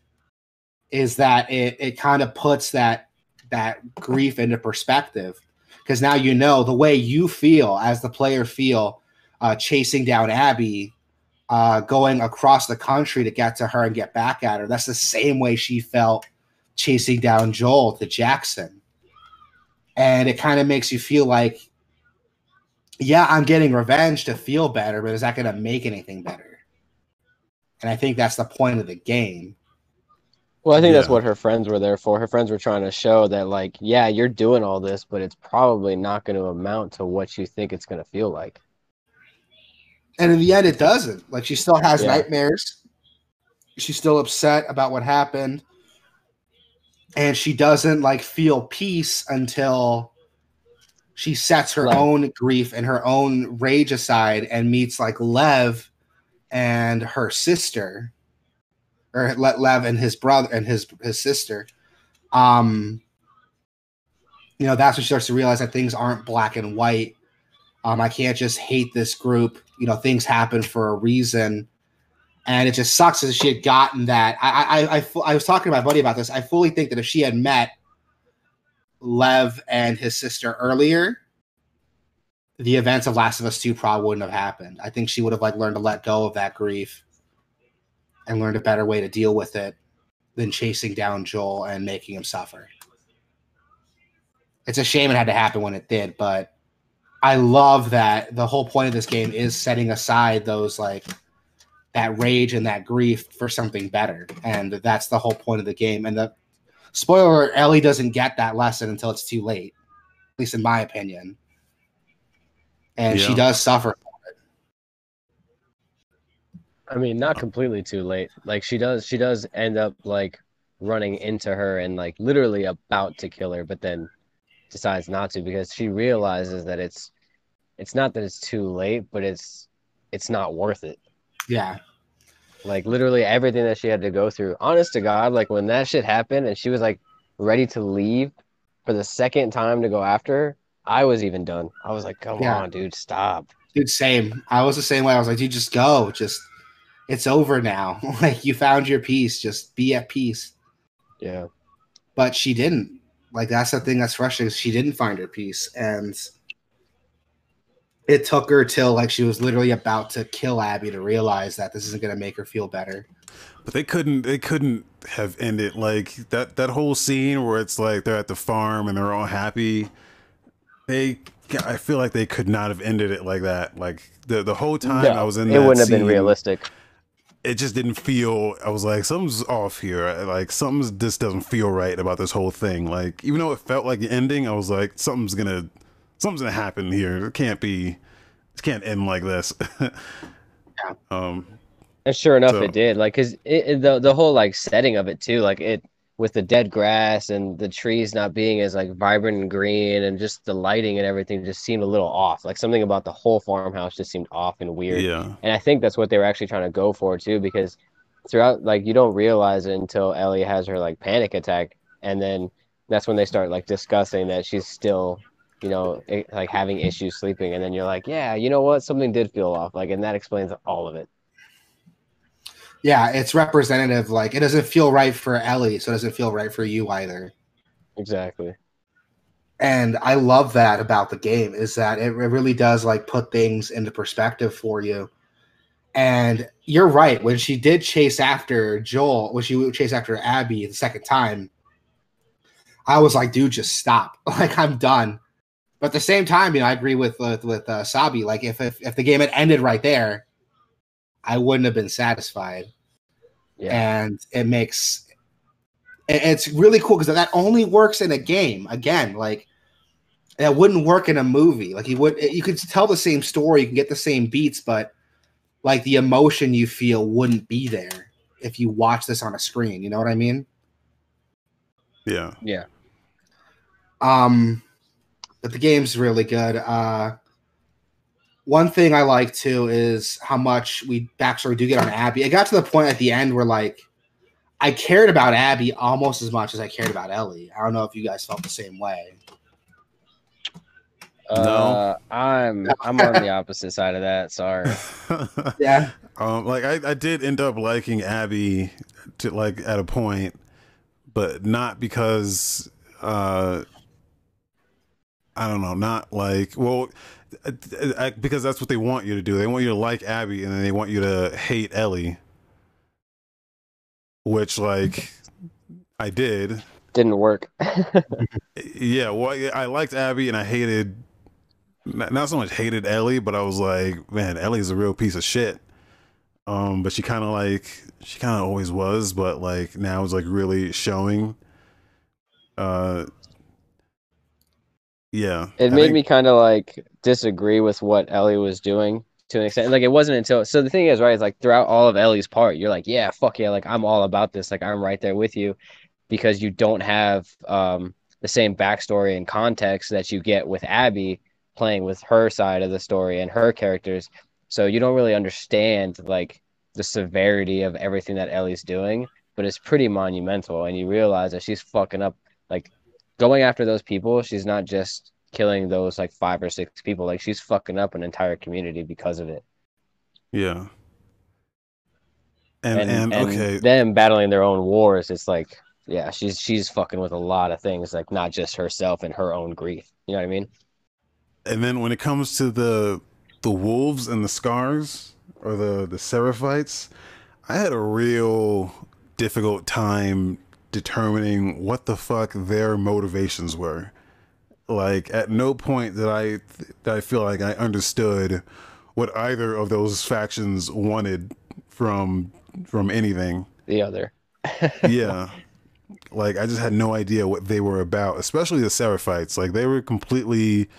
is that it it kind of puts that that grief into perspective because now you know the way you feel as the player feel uh, chasing down Abby, uh, going across the country to get to her and get back at her. That's the same way she felt chasing down Joel to Jackson. And it kind of makes you feel like, yeah, I'm getting revenge to feel better, but is that going to make anything better? And I think that's the point of the game. Well, I think yeah. that's what her friends were there for. Her friends were trying to show that, like, yeah, you're doing all this, but it's probably not going to amount to what you think it's going to feel like and in the end, it doesn't. Like she still has yeah. nightmares. She's still upset about what happened, and she doesn't like feel peace until she sets her right. own grief and her own rage aside and meets like Lev and her sister, or let Lev and his brother and his his sister. Um, you know, that's when she starts to realize that things aren't black and white. Um, I can't just hate this group you know things happen for a reason and it just sucks that she had gotten that I, I i i, was talking to my buddy about this i fully think that if she had met lev and his sister earlier the events of last of us 2 probably wouldn't have happened i think she would have like learned to let go of that grief and learned a better way to deal with it than chasing down joel and making him suffer it's a shame it had to happen when it did but I love that the whole point of this game is setting aside those like that rage and that grief for something better. And that's the whole point of the game. And the spoiler Ellie doesn't get that lesson until it's too late. At least in my opinion. And she does suffer. for it. I mean, not completely too late. Like she does, she does end up like running into her and like literally about to kill her, but then decides not to because she realizes that it's it's not that it's too late, but it's it's not worth it. Yeah. Like literally everything that she had to go through. Honest to God, like when that shit happened and she was like ready to leave for the second time to go after her, I was even done. I was like, come Yeah. on, dude, stop. Dude, same. I was the same way. I was like, dude, just go. Just it's over now. like you found your peace. Just be at peace. Yeah. But she didn't. Like that's the thing that's frustrating. is She didn't find her peace. And it took her till like she was literally about to kill Abby to realize that this isn't gonna make her feel better. But they couldn't they couldn't have ended like that that whole scene where it's like they're at the farm and they're all happy. They I feel like they could not have ended it like that. Like the the whole time No, I was in it that wouldn't have been realistic. It just didn't feel I was like something's off here. Like something's. just doesn't feel right about this whole thing. Like even though it felt like the ending, I was like something's going to something's going to happen here. It can't be it can't end like this. Um And sure enough, So- it did. Like, cause it, it- the the whole like setting of it too, like it with the dead grass and the trees not being as like vibrant and green, and just the lighting and everything just seemed a little off. Like something about the whole farmhouse just seemed off and weird. yeah. And I think that's what they were actually trying to go for too, because throughout, like, you don't realize it until Ellie has her like panic attack, and then that's when they start like discussing that she's still, you know, i- like having issues sleeping, and then you're like, yeah, you know what, something did feel off, like, and that explains all of it. Yeah, it's representative. Like it doesn't feel right for Ellie, so it doesn't feel right for you either. Exactly. and I love that about the game is that it, it really does like put things into perspective for you. And you're right when she did chase after Joel, when she would chase after Abby the second time, I was like, dude, just stop. Like I'm done. But at the same time, you know, I agree with with, with uh, Sabi. Like if, if if the game had ended right there, I wouldn't have been satisfied Yeah. and it makes it- it's really cool because that only works in a game again like that wouldn't work in a movie like you would you could tell the same story you can get the same beats but like the emotion you feel wouldn't be there if you watch this on a screen you know what i mean Yeah. Yeah. um but the game's really good. Uh one thing i like too is how much we backstory do get on abby. It got to the point at the end where like i cared about abby almost as much as i cared about ellie. I don't know if you guys felt the same way. Uh, I'm I'm on the opposite side of that. Sorry. yeah. Um, like I, I did end up liking Abby to like at a point, but not because uh I don't know, not like well I, I- because that's what they want you to do. They want you to like Abby and then they want you to hate Ellie. Which like I did. Didn't work. Yeah, well I, liked Abby and I hated not, not so much hated Ellie, but I was like, man, Ellie's a real piece of shit. Um, but she kind of like she kind of always was, but like now it's like really showing. Uh, yeah, It I made think- me kind of like disagree with what Ellie was doing to an extent. Like it wasn't until so the thing is right is like throughout all of Ellie's part, you're like, yeah, fuck yeah, like I'm all about this. Like I'm right there with you because you don't have um the same backstory and context that you get with Abby playing with her side of the story and her characters. So you don't really understand like the severity of everything that Ellie's doing, but it's pretty monumental and you realize that she's fucking up like going after those people, she's not just killing those like five or six people, like she's fucking up an entire community because of it. yeah. And And, and, and okay, them battling their own wars, it's like yeah, she's she's fucking with a lot of things, like not just herself and her own grief. You know what I mean? and then when it comes to the the wolves and the scars or the the seraphites i had a real difficult time determining what the fuck their motivations were like at no point did i did i feel like i understood what either of those factions wanted from from anything The other. yeah like I just had no idea what they were about, especially the Seraphites. Like they were completely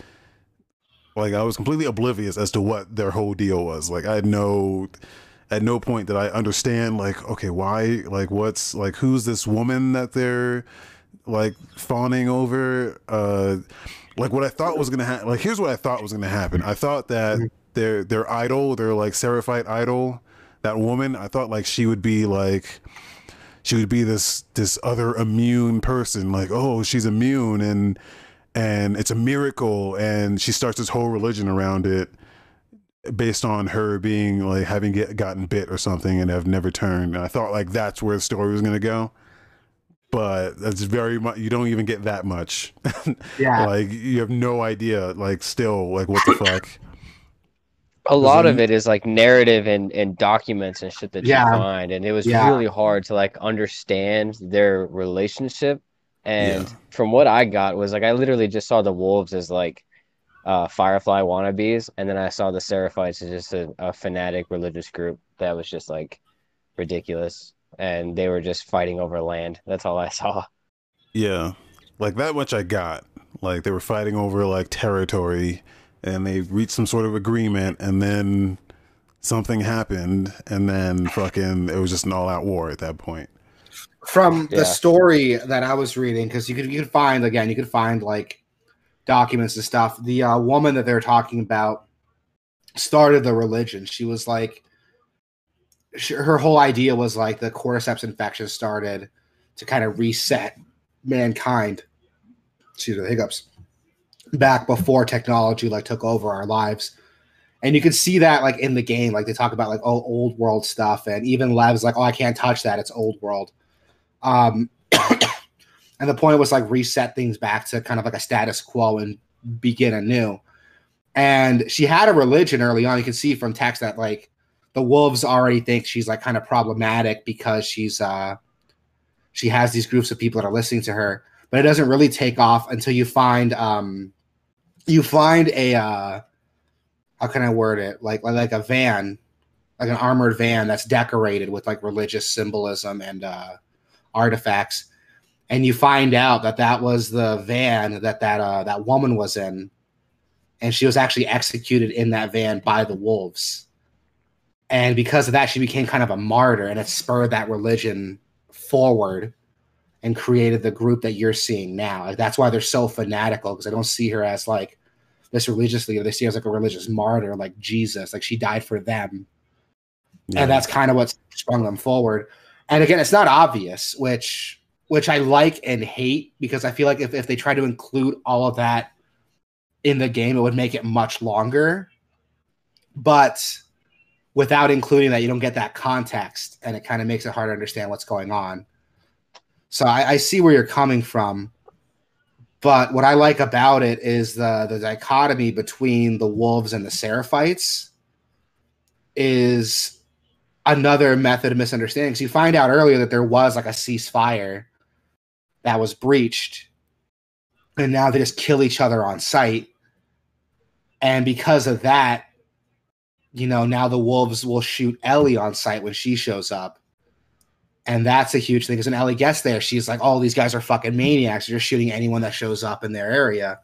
like I was completely oblivious as to what their whole deal was. Like I had no at no point did I understand like okay, why like what's like who's this woman that they're like fawning over uh like what I thought was gonna happen. Like here's what I thought was gonna happen. I thought that mm-hmm. their their idol, their like Seraphite idol, that woman. I thought like she would be like she would be this this other immune person. Like oh she's immune and and it's a miracle. And she starts this whole religion around it based on her being like having get, gotten bit or something and have never turned. And I thought like that's where the story was gonna go but that's very much you don't even get that much yeah like you have no idea like still like what the fuck a lot of it is like narrative and, and documents and shit that yeah. you find and it was yeah. really hard to like understand their relationship and yeah. from what i got was like i literally just saw the wolves as like uh, firefly wannabes and then i saw the seraphites as just a, a fanatic religious group that was just like ridiculous and they were just fighting over land. That's all I saw. Yeah, like that much I got. Like they were fighting over like territory, and they reached some sort of agreement, and then something happened, and then fucking it was just an all-out war at that point. From the story that I was reading, because you could you could find again, you could find like documents and stuff. The uh, woman that they're talking about started the religion. She was like she, her whole idea was like the cordyceps infection started to kind of reset mankind. Excuse me, the hiccups. Back before technology like took over our lives. And you can see that like in the game, like they talk about like oh old world stuff, and even Lev's like, oh, I can't touch that, it's old world. Um and the point was like reset things back to kind of like a status quo and begin anew. And she had a religion early on. You can see from text that like the wolves already think she's like kind of problematic because she's uh she has these groups of people that are listening to her but it doesn't really take off until you find um you find a uh how can i word it like like a van like an armored van that's decorated with like religious symbolism and uh artifacts and you find out that that was the van that that uh that woman was in and she was actually executed in that van by the wolves. And because of that she became kind of a martyr and it spurred that religion forward and created the group that you're seeing now. Like that's why they're so fanatical because i don't see her as like this religious leader they see her as like a religious martyr like jesus like she died for them. Yeah. and that's kind of what sprung them forward. And again it's not obvious which which i like and hate because i feel like if, if they try to include all of that in the game it would make it much longer but without including that, you don't get that context, and it kind of makes it hard to understand what's going on. So I, I, see where you're coming from, but what I like about it is the the dichotomy between the wolves and the seraphites is another method of misunderstanding. So you find out earlier that there was like a ceasefire that was breached, and now they just kill each other on sight. And because of that, you know, now the Wolves will shoot Ellie on sight when she shows up. And that's a huge thing because when Ellie gets there, she's like, "All oh, these guys are fucking maniacs. They're shooting anyone that shows up in their area."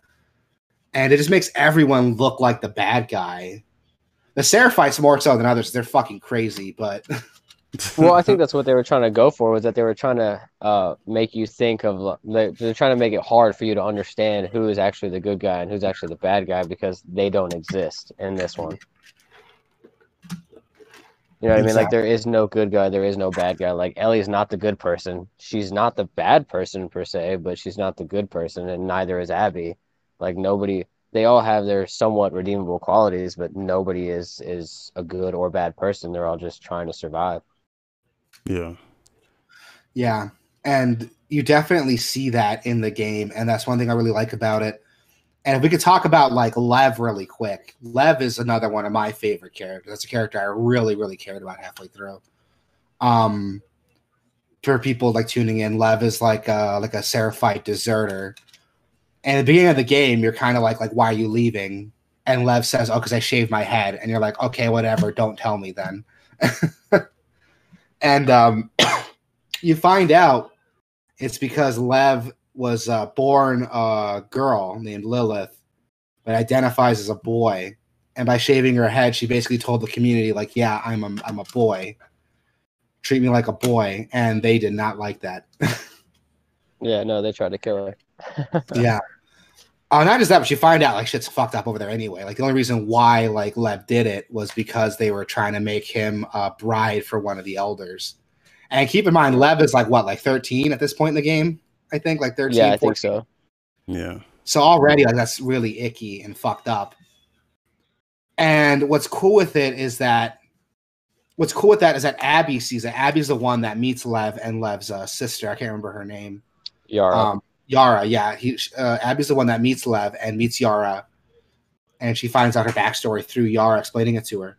And it just makes everyone look like the bad guy. The Seraphites more so than others. They're fucking crazy, but well, I think that's what they were trying to go for was that they were trying to uh, make you think of they're trying to make it hard for you to understand who is actually the good guy and who's actually the bad guy because they don't exist in this one. You know what exactly. I mean? Like there is no good guy, there is no bad guy. Like Ellie's not the good person. She's not the bad person per se, but she's not the good person, and neither is Abby. Like nobody they all have their somewhat redeemable qualities, but nobody is is a good or bad person. They're all just trying to survive. Yeah. Yeah. And you definitely see that in the game, and that's one thing I really like about it. And if we could talk about like Lev really quick, Lev is another one of my favorite characters. That's a character I really, really cared about halfway through. Um, for people like tuning in, Lev is like a, like a Seraphite deserter. And at the beginning of the game, you're kind of like, like, why are you leaving? And Lev says, "Oh, because I shaved my head." And you're like, "Okay, whatever. Don't tell me then." and um, you find out It's because Lev was uh, born a girl named Lilith, but identifies as a boy. And by shaving her head, she basically told the community, like, "Yeah, I'm a, I'm a boy. Treat me like a boy." And they did not like that. Yeah, no, they tried to kill her. yeah. Uh, not just that, but you find out like shit's fucked up over there anyway. Like the only reason why like Lev did it was because they were trying to make him a bride for one of the elders. And keep in mind, Lev is like what, like thirteen at this point in the game? I think like thirteen. Yeah, I 14. think so. Yeah. So already like that's really icky and fucked up. And what's cool with it is that what's cool with that is that Abby sees it. Abby's the one that meets Lev and Lev's uh, sister. I can't remember her name. Yara. Um, Yara, yeah. He, uh, Abby's the one that meets Lev and meets Yara, and she finds out her backstory through Yara explaining it to her.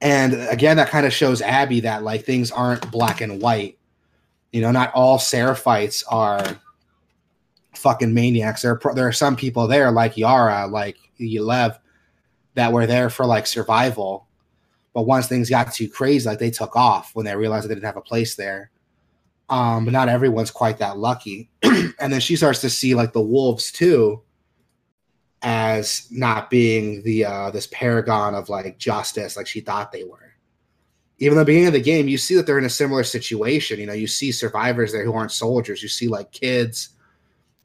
And again, that kind of shows Abby that like things aren't black and white. You know, not all Seraphites are fucking maniacs. There, are, there are some people there like Yara, like Lev, that were there for like survival. But once things got too crazy, like they took off when they realized they didn't have a place there um, but not everyone's quite that lucky. and then she starts to see like the wolves too as not being the uh, this paragon of like justice like she thought they were. Even the beginning of the game, you see that they're in a similar situation. You know, you see survivors there who aren't soldiers. You see like kids.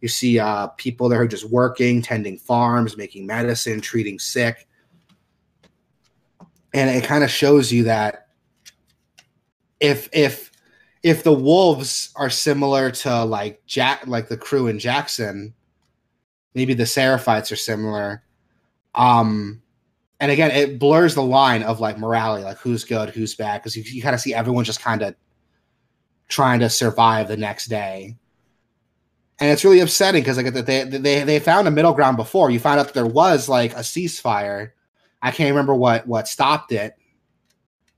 You see uh, people there who are just working, tending farms, making medicine, treating sick. And it kind of shows you that if if if the wolves are similar to like Jack, like the crew in Jackson, maybe the Seraphites are similar. Um, and again, it blurs the line of like morality, like who's good, who's bad, because you, you kind of see everyone just kind of trying to survive the next day. And it's really upsetting because like they, they they found a middle ground before. You find out that there was like a ceasefire. I can't remember what what stopped it,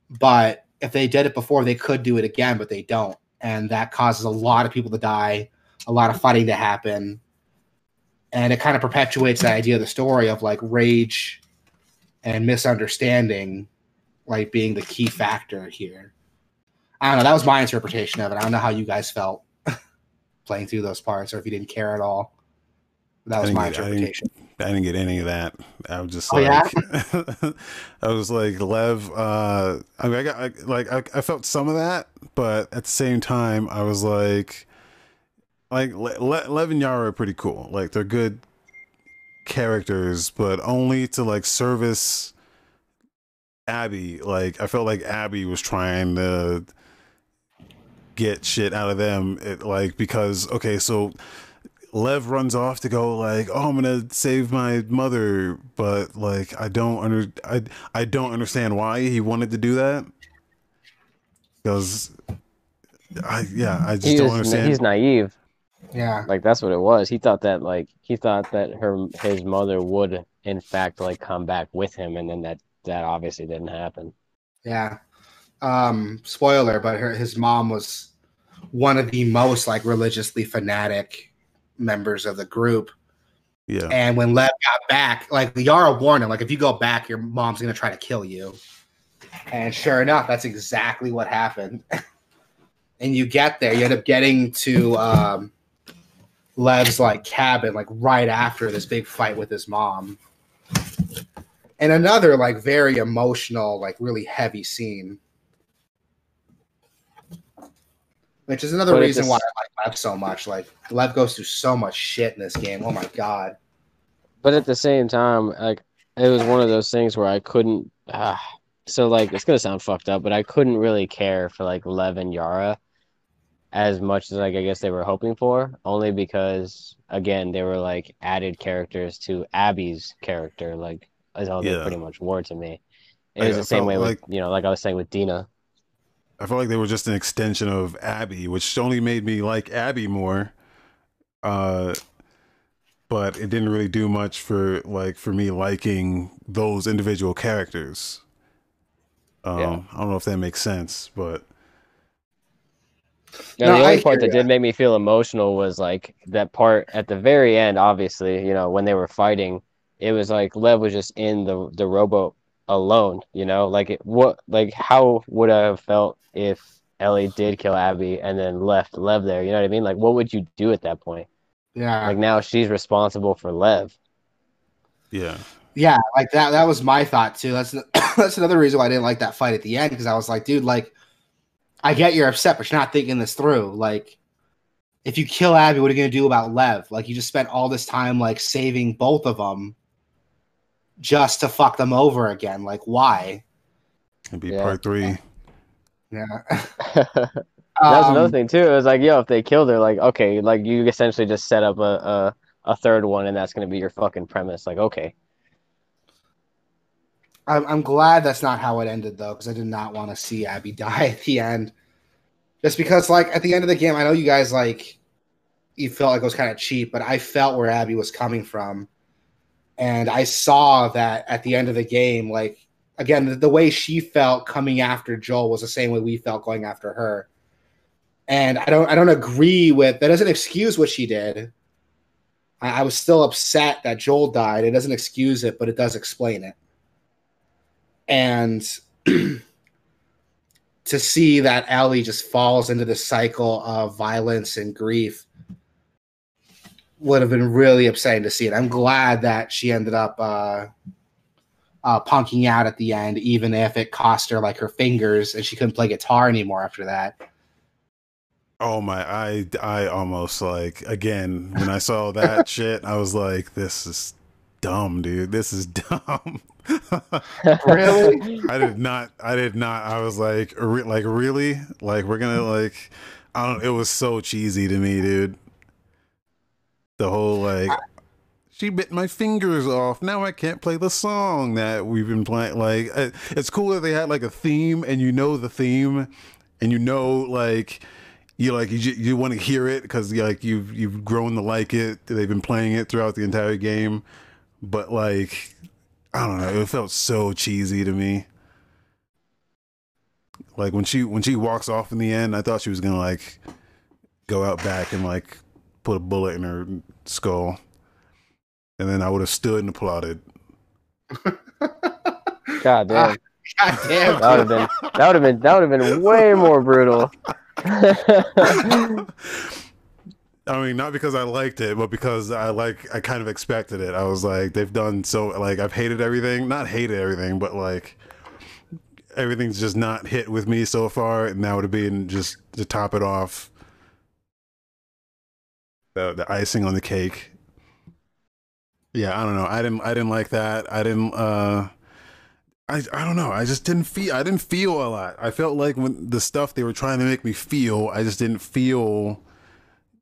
but if they did it before, they could do it again, but they don't. And that causes a lot of people to die, a lot of fighting to happen. And it kind of perpetuates the idea of the story of like rage and misunderstanding, like being the key factor here. I don't know. That was my interpretation of it. I don't know how you guys felt playing through those parts or if you didn't care at all. That was my get, interpretation. I didn't, I didn't, get any of that. I was just oh, like, yeah? I was like, Lev. Uh, I mean, I got I, like I, I felt some of that, but at the same time, I was like, like Le- Le- Lev and Yara are pretty cool. Like they're good characters, but only to like service Abby. Like I felt like Abby was trying to get shit out of them. It, like because okay, so Lev runs off to go like, "Oh, I'm gonna save my mother," but like, I don't under I I don't understand why he wanted to do that because I yeah I just he don't was, understand. he's naive. Yeah. Like that's what it was. He thought that like he thought that her his mother would in fact like come back with him, and then that that obviously didn't happen. Yeah. Um, spoiler, but her his mom was one of the most like religiously fanatic members of the group. Yeah. And when Lev got back, like Yara warned him, like if you go back, your mom's gonna try to kill you. And sure enough, that's exactly what happened. and you get there, you end up getting to um, Lev's like cabin, like right after this big fight with his mom. And another like very emotional, like really heavy scene. Which is another But reason just- why I like Lev so much. Like Lev goes through so much shit in this game. Oh my god. But at the same time, like it was one of those things where I couldn't. Uh, so like it's gonna sound fucked up, but I couldn't really care for like Lev and Yara as much as like I guess they were hoping for, only because again they were like added characters to Abby's character, like as all they pretty much were to me. It Like, was I the same way like- with you know, like I was saying with Dina. I felt like they were just an extension of Abby, which only made me like Abby more. Uh, but it didn't really do much for like for me liking those individual characters. Um, Yeah. I don't know if that makes sense, but Yeah, No, the I only part that ya. did make me feel emotional was like that part at the very end. Obviously, you know, when they were fighting, it was like Lev was just in the the rowboat alone. You know, like it, what, like how would I have felt if Ellie did kill Abby and then left Lev there. You know what I mean? Like, what would you do at that point? Yeah. Like now she's responsible for Lev. Yeah. Yeah, like that. That was my thought too. That's that's another reason why I didn't like that fight at the end because I was like, dude, like, I get you're upset, but you're not thinking this through. Like, if you kill Abby, what are you gonna do about Lev? Like, you just spent all this time like saving both of them just to fuck them over again. Like, why? It'd be Yeah. part three. Yeah. that was another Um, thing too. It was like, yo, if they killed her, like, okay, like you essentially just set up a a, a third one, and that's gonna be your fucking premise. Like, okay, I'm, I'm glad that's not how it ended though, because I did not want to see Abby die at the end. Just because, like, at the end of the game, I know you guys like you felt like it was kind of cheap, but I felt where Abby was coming from, and I saw that at the end of the game, like again, the, the way she felt coming after Joel was the same way we felt going after her. And I don't, I don't agree with that. Doesn't excuse what she did. I, I was still upset that Joel died. It doesn't excuse it, but it does explain it and to see that Ellie just falls into this cycle of violence and grief would have been really upsetting to see it. I'm glad that she ended up uh, uh, punking out at the end, even if it cost her like her fingers and she couldn't play guitar anymore after that. Oh my! I I almost like again when I saw that shit, I was like, "This is dumb, dude. This is dumb." Really? I did not. I did not. I was like, re- like really, like we're gonna like. I don't. It was so cheesy to me, dude. The whole like, she bit my fingers off. Now I can't play the song that we've been playing. Like, it- it's cool that they had like a theme, and you know the theme, and you know like. You like you, you want to hear it because like you've you've grown to like it. They've been playing it throughout the entire game, but like I don't know. It felt so cheesy to me. Like when she when she walks off in the end, I thought she was gonna like go out back and like put a bullet in her skull, and then I would have stood and applauded. God damn, ah, God damn. that would have been that would have been that would have been way more brutal. I mean, not because I liked it, but because I like I kind of expected it. I was like, they've done so like I've hated everything, not hated everything, but like everything's just not hit with me so far, and that would have been just to top it off. The the icing on the cake. Yeah, I don't know. I didn't I didn't like that. I didn't uh I I don't know. I just didn't feel I didn't feel a lot. I felt like when the stuff they were trying to make me feel, I just didn't feel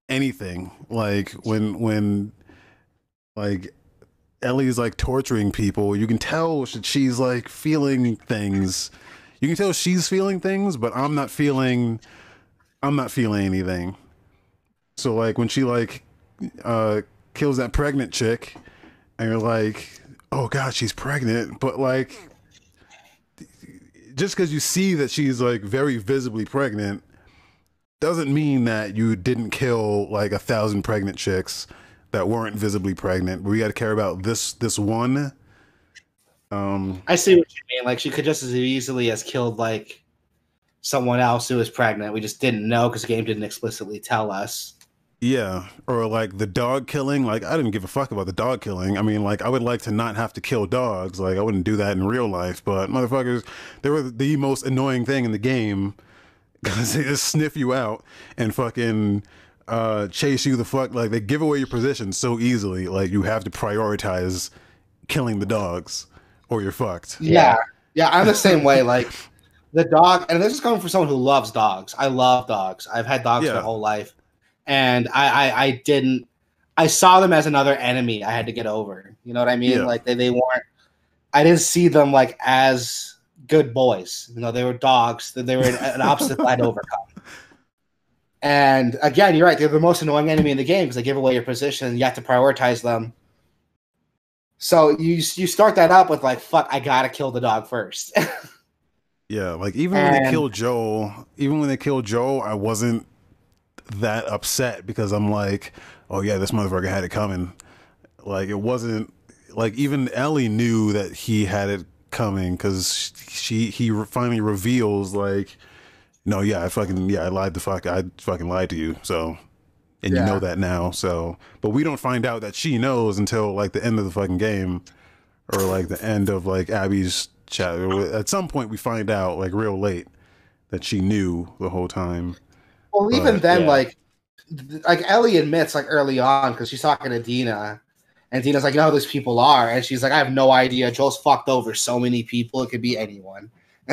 anything. Like when when like Ellie's like torturing people, you can tell she's like feeling things. You can tell she's feeling things, but I'm not feeling I'm not feeling anything. So like when she like uh kills that pregnant chick and you're like, "Oh god, she's pregnant." But like just cuz you see that she's like very visibly pregnant doesn't mean that you didn't kill like a thousand pregnant chicks that weren't visibly pregnant. We got to care about this this one. Um, I see what you mean. Like she could just as easily as killed like someone else who was pregnant. We just didn't know because the game didn't explicitly tell us. Yeah, or like the dog killing. Like I didn't give a fuck about the dog killing. I mean, like I would like to not have to kill dogs. Like I wouldn't do that in real life. But motherfuckers, they were the most annoying thing in the game because they just sniff you out and fucking uh chase you the fuck like they give away your position so easily like you have to prioritize killing the dogs or you're fucked Yeah. Yeah, I'm the same way. Like the dog, and this is coming from someone who loves dogs. I love dogs. I've had dogs Yeah. my whole life. And I, I I didn't I saw them as another enemy I had to get over. You know what I mean? Yeah. Like they, they weren't I didn't see them like as good boys. You know, they were dogs. That they were an, an obstacle I'd overcome. And again, you're right. They're the most annoying enemy in the game because they give away your position. You have to prioritize them. So you you start that up with like, fuck, I gotta kill the dog first. yeah like even when they And- killed joel even when they killed joel i wasn't that upset because i'm like oh yeah this motherfucker had it coming like it wasn't like even ellie knew that he had it coming because she he finally reveals like No, yeah, I fucking yeah, I lied to fuck, I fucking lied to you. So, and you know that now. So, but we don't find out that she knows until like the end of the fucking game, or like the end of like Abby's chat. At some point, we find out like real late that she knew the whole time. Well, even then, yeah. like, like Ellie admits, like early on, because she's talking to Dina, and Dina's like, "You know who these people are?" And she's like, "I have no idea. Joel's fucked over so many people. It could be anyone."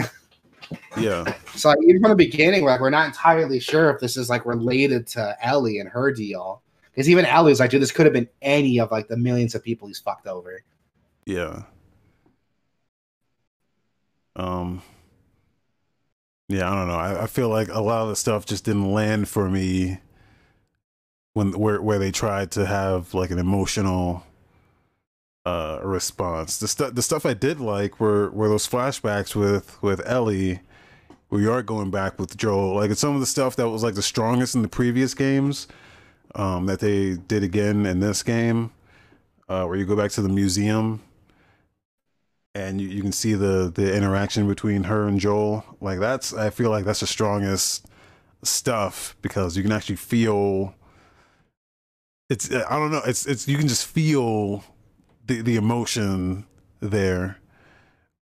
Yeah, So like, even from the beginning, like, we're not entirely sure if this is like related to Ellie and her deal, because even Ellie's like, "Dude, this could have been any of like the millions of people he's fucked over." yeah. Um. Yeah, I don't know. I, I feel like a lot of the stuff just didn't land for me when where where they tried to have like an emotional uh response. The stuff the stuff I did like were were those flashbacks with with Ellie where you are going back with Joel. Like it's some of the stuff that was like the strongest in the previous games um that they did again in this game. Uh where you go back to the museum and you, you can see the the interaction between her and Joel. Like that's I feel like that's the strongest stuff because you can actually feel it's I don't know it's it's you can just feel the the emotion there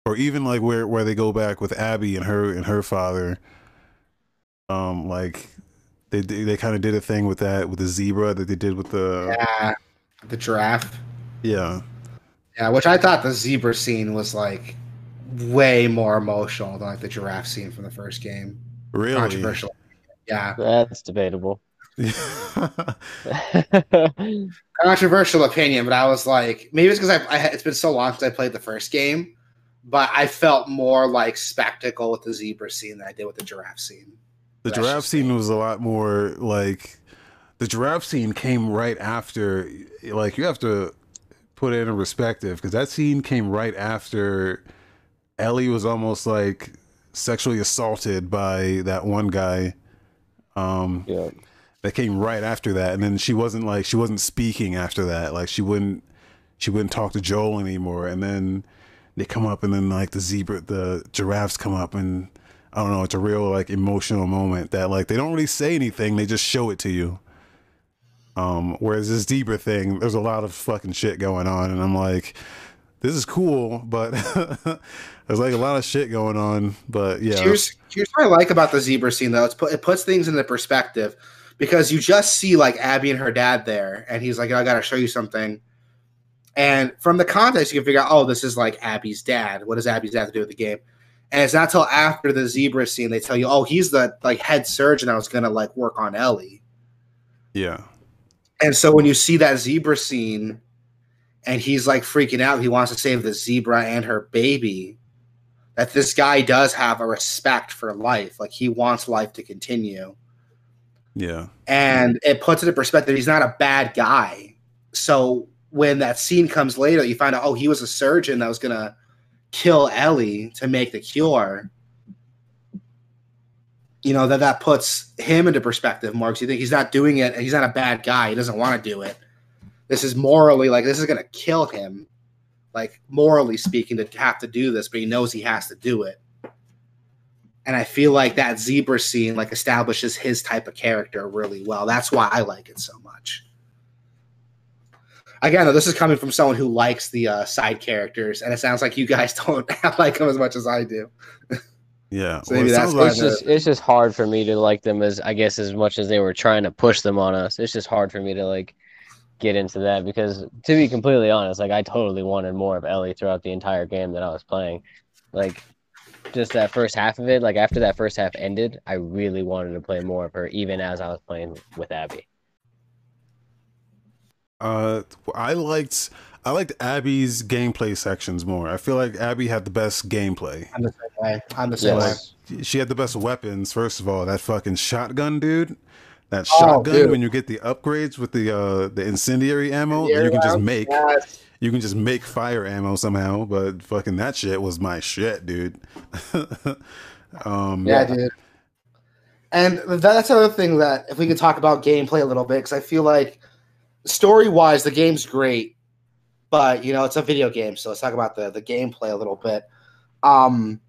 or even like where where they go back with Abby and her and her father um like they they, they kind of did a thing with that with the zebra that they did with the Yeah, the giraffe. yeah Yeah, which I thought the zebra scene was like way more emotional than like the giraffe scene from the first game. really Controversial. Yeah, That's debatable. controversial opinion, but I was like, maybe it's because I, I it's been so long since I played the first game, but I felt more like spectacle with the zebra scene than I did with the giraffe scene. The That's giraffe scene was a lot more like the giraffe scene came right after. Like you have to put it in perspective because that scene came right after Ellie was almost like sexually assaulted by that one guy. Um, yeah. that came right after that, and then she wasn't like she wasn't speaking after that. Like she wouldn't she wouldn't talk to Joel anymore, and then they come up, and then like the zebra, the giraffes come up, and I don't know. It's a real like emotional moment that like they don't really say anything; they just show it to you. Um, whereas this zebra thing, there's a lot of fucking shit going on, and I'm like, this is cool, but there's like a lot of shit going on. But yeah, Here's here's what I like about the zebra scene though. It's put it puts things into perspective because you just see like Abby and her dad there, and he's like, "I got to show you something." And from the context, you can figure out, oh, this is like Abby's dad. What does Abby's dad have to do with the game? And it's not till after the zebra scene they tell you, oh, he's the like head surgeon that was gonna like work on Ellie. yeah, And so when you see that zebra scene, and he's like freaking out, he wants to save the zebra and her baby. That this guy does have a respect for life, like he wants life to continue, yeah, and it puts it in perspective. He's not a bad guy. So when that scene comes later, you find out, oh, he was a surgeon that was gonna kill Ellie to make the cure. You know that that puts him into perspective more because you think he's not doing it, he's not a bad guy. He doesn't want to do it. This is morally like this is gonna kill him, like morally speaking, to have to do this, but he knows he has to do it. And I feel like that zebra scene like establishes his type of character really well. That's why I like it so much. Again, though, this is coming from someone who likes the uh, side characters, and it sounds like you guys don't like them as much as I do. yeah. So maybe it that's sounds like It's just it's just hard for me to like them as I guess as much as they were trying to push them on us. It's just hard for me to like get into that because to be completely honest, like I totally wanted more of Ellie throughout the entire game that I was playing. Like just that first half of it, like after that first half ended, I really wanted to play more of her even as I was playing with Abby. Uh, I liked I liked Abby's gameplay sections more. I feel like Abby had the best gameplay. I'm the same way. I'm the same way. She had the best weapons. First of all, that fucking shotgun, dude. That Oh, shotgun dude. when you get the upgrades with the uh the incendiary ammo, that you can just make Yes. you can just make fire ammo somehow. But fucking that shit was my shit, dude. um, Yeah, dude. And that's another thing that if we could talk about gameplay a little bit, because I feel like story wise, the game's great, but you know it's a video game, so let's talk about the the gameplay a little bit. Um,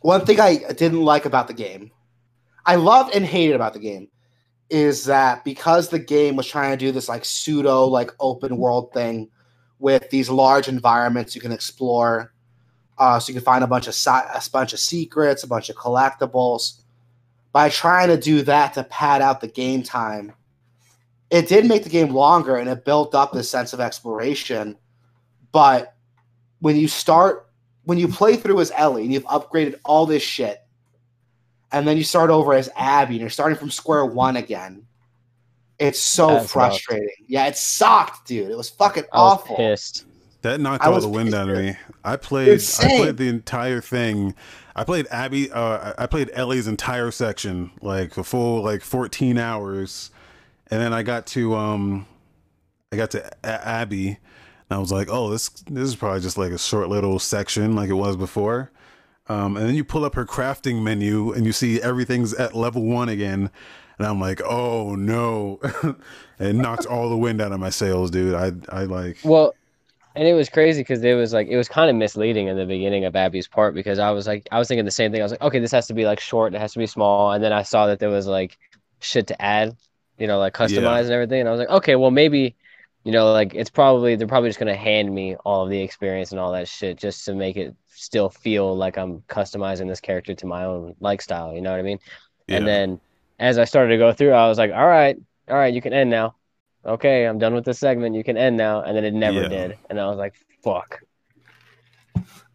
one thing I didn't like about the game I loved and hated about the game is that because the game was trying to do this like pseudo like open world thing with these large environments you can explore uh, so you can find a bunch of a bunch of secrets, a bunch of collectibles. By trying to do that to pad out the game time, it did make the game longer and it built up this sense of exploration. But when you start, when you play through as Ellie and you've upgraded all this shit, and then you start over as Abby and you're starting from square one again, it's so That's frustrating. Rough. Yeah, it sucked, dude. It was fucking I was awful. Pissed. That knocked all the wind out of me. I played. I played the entire thing. I played Abby. Uh, I played Ellie's entire section, like a full like fourteen hours, and then I got to um, I got to a- Abby, and I was like, oh, this this is probably just like a short little section, like it was before. Um, and then you pull up her crafting menu, and you see everything's at level one again. And I'm like, oh no, it knocked all the wind out of my sails, dude. I I like. Well, and it was crazy because it was like it was kind of misleading in the beginning of Abby's part because I was like I was thinking the same thing. I was like, okay, this has to be like short, it has to be small, and then I saw that there was like shit to add, you know, like customize yeah. and everything, and I was like, okay, well maybe, you know, like it's probably they're probably just gonna hand me all of the experience and all that shit just to make it still feel like I'm customizing this character to my own like style. You know what I mean? Yeah. And then as I started to go through, I was like, all right, all right, you can end now okay, I'm done with this segment. You can end now. And then it never yeah. did. And I was like, fuck.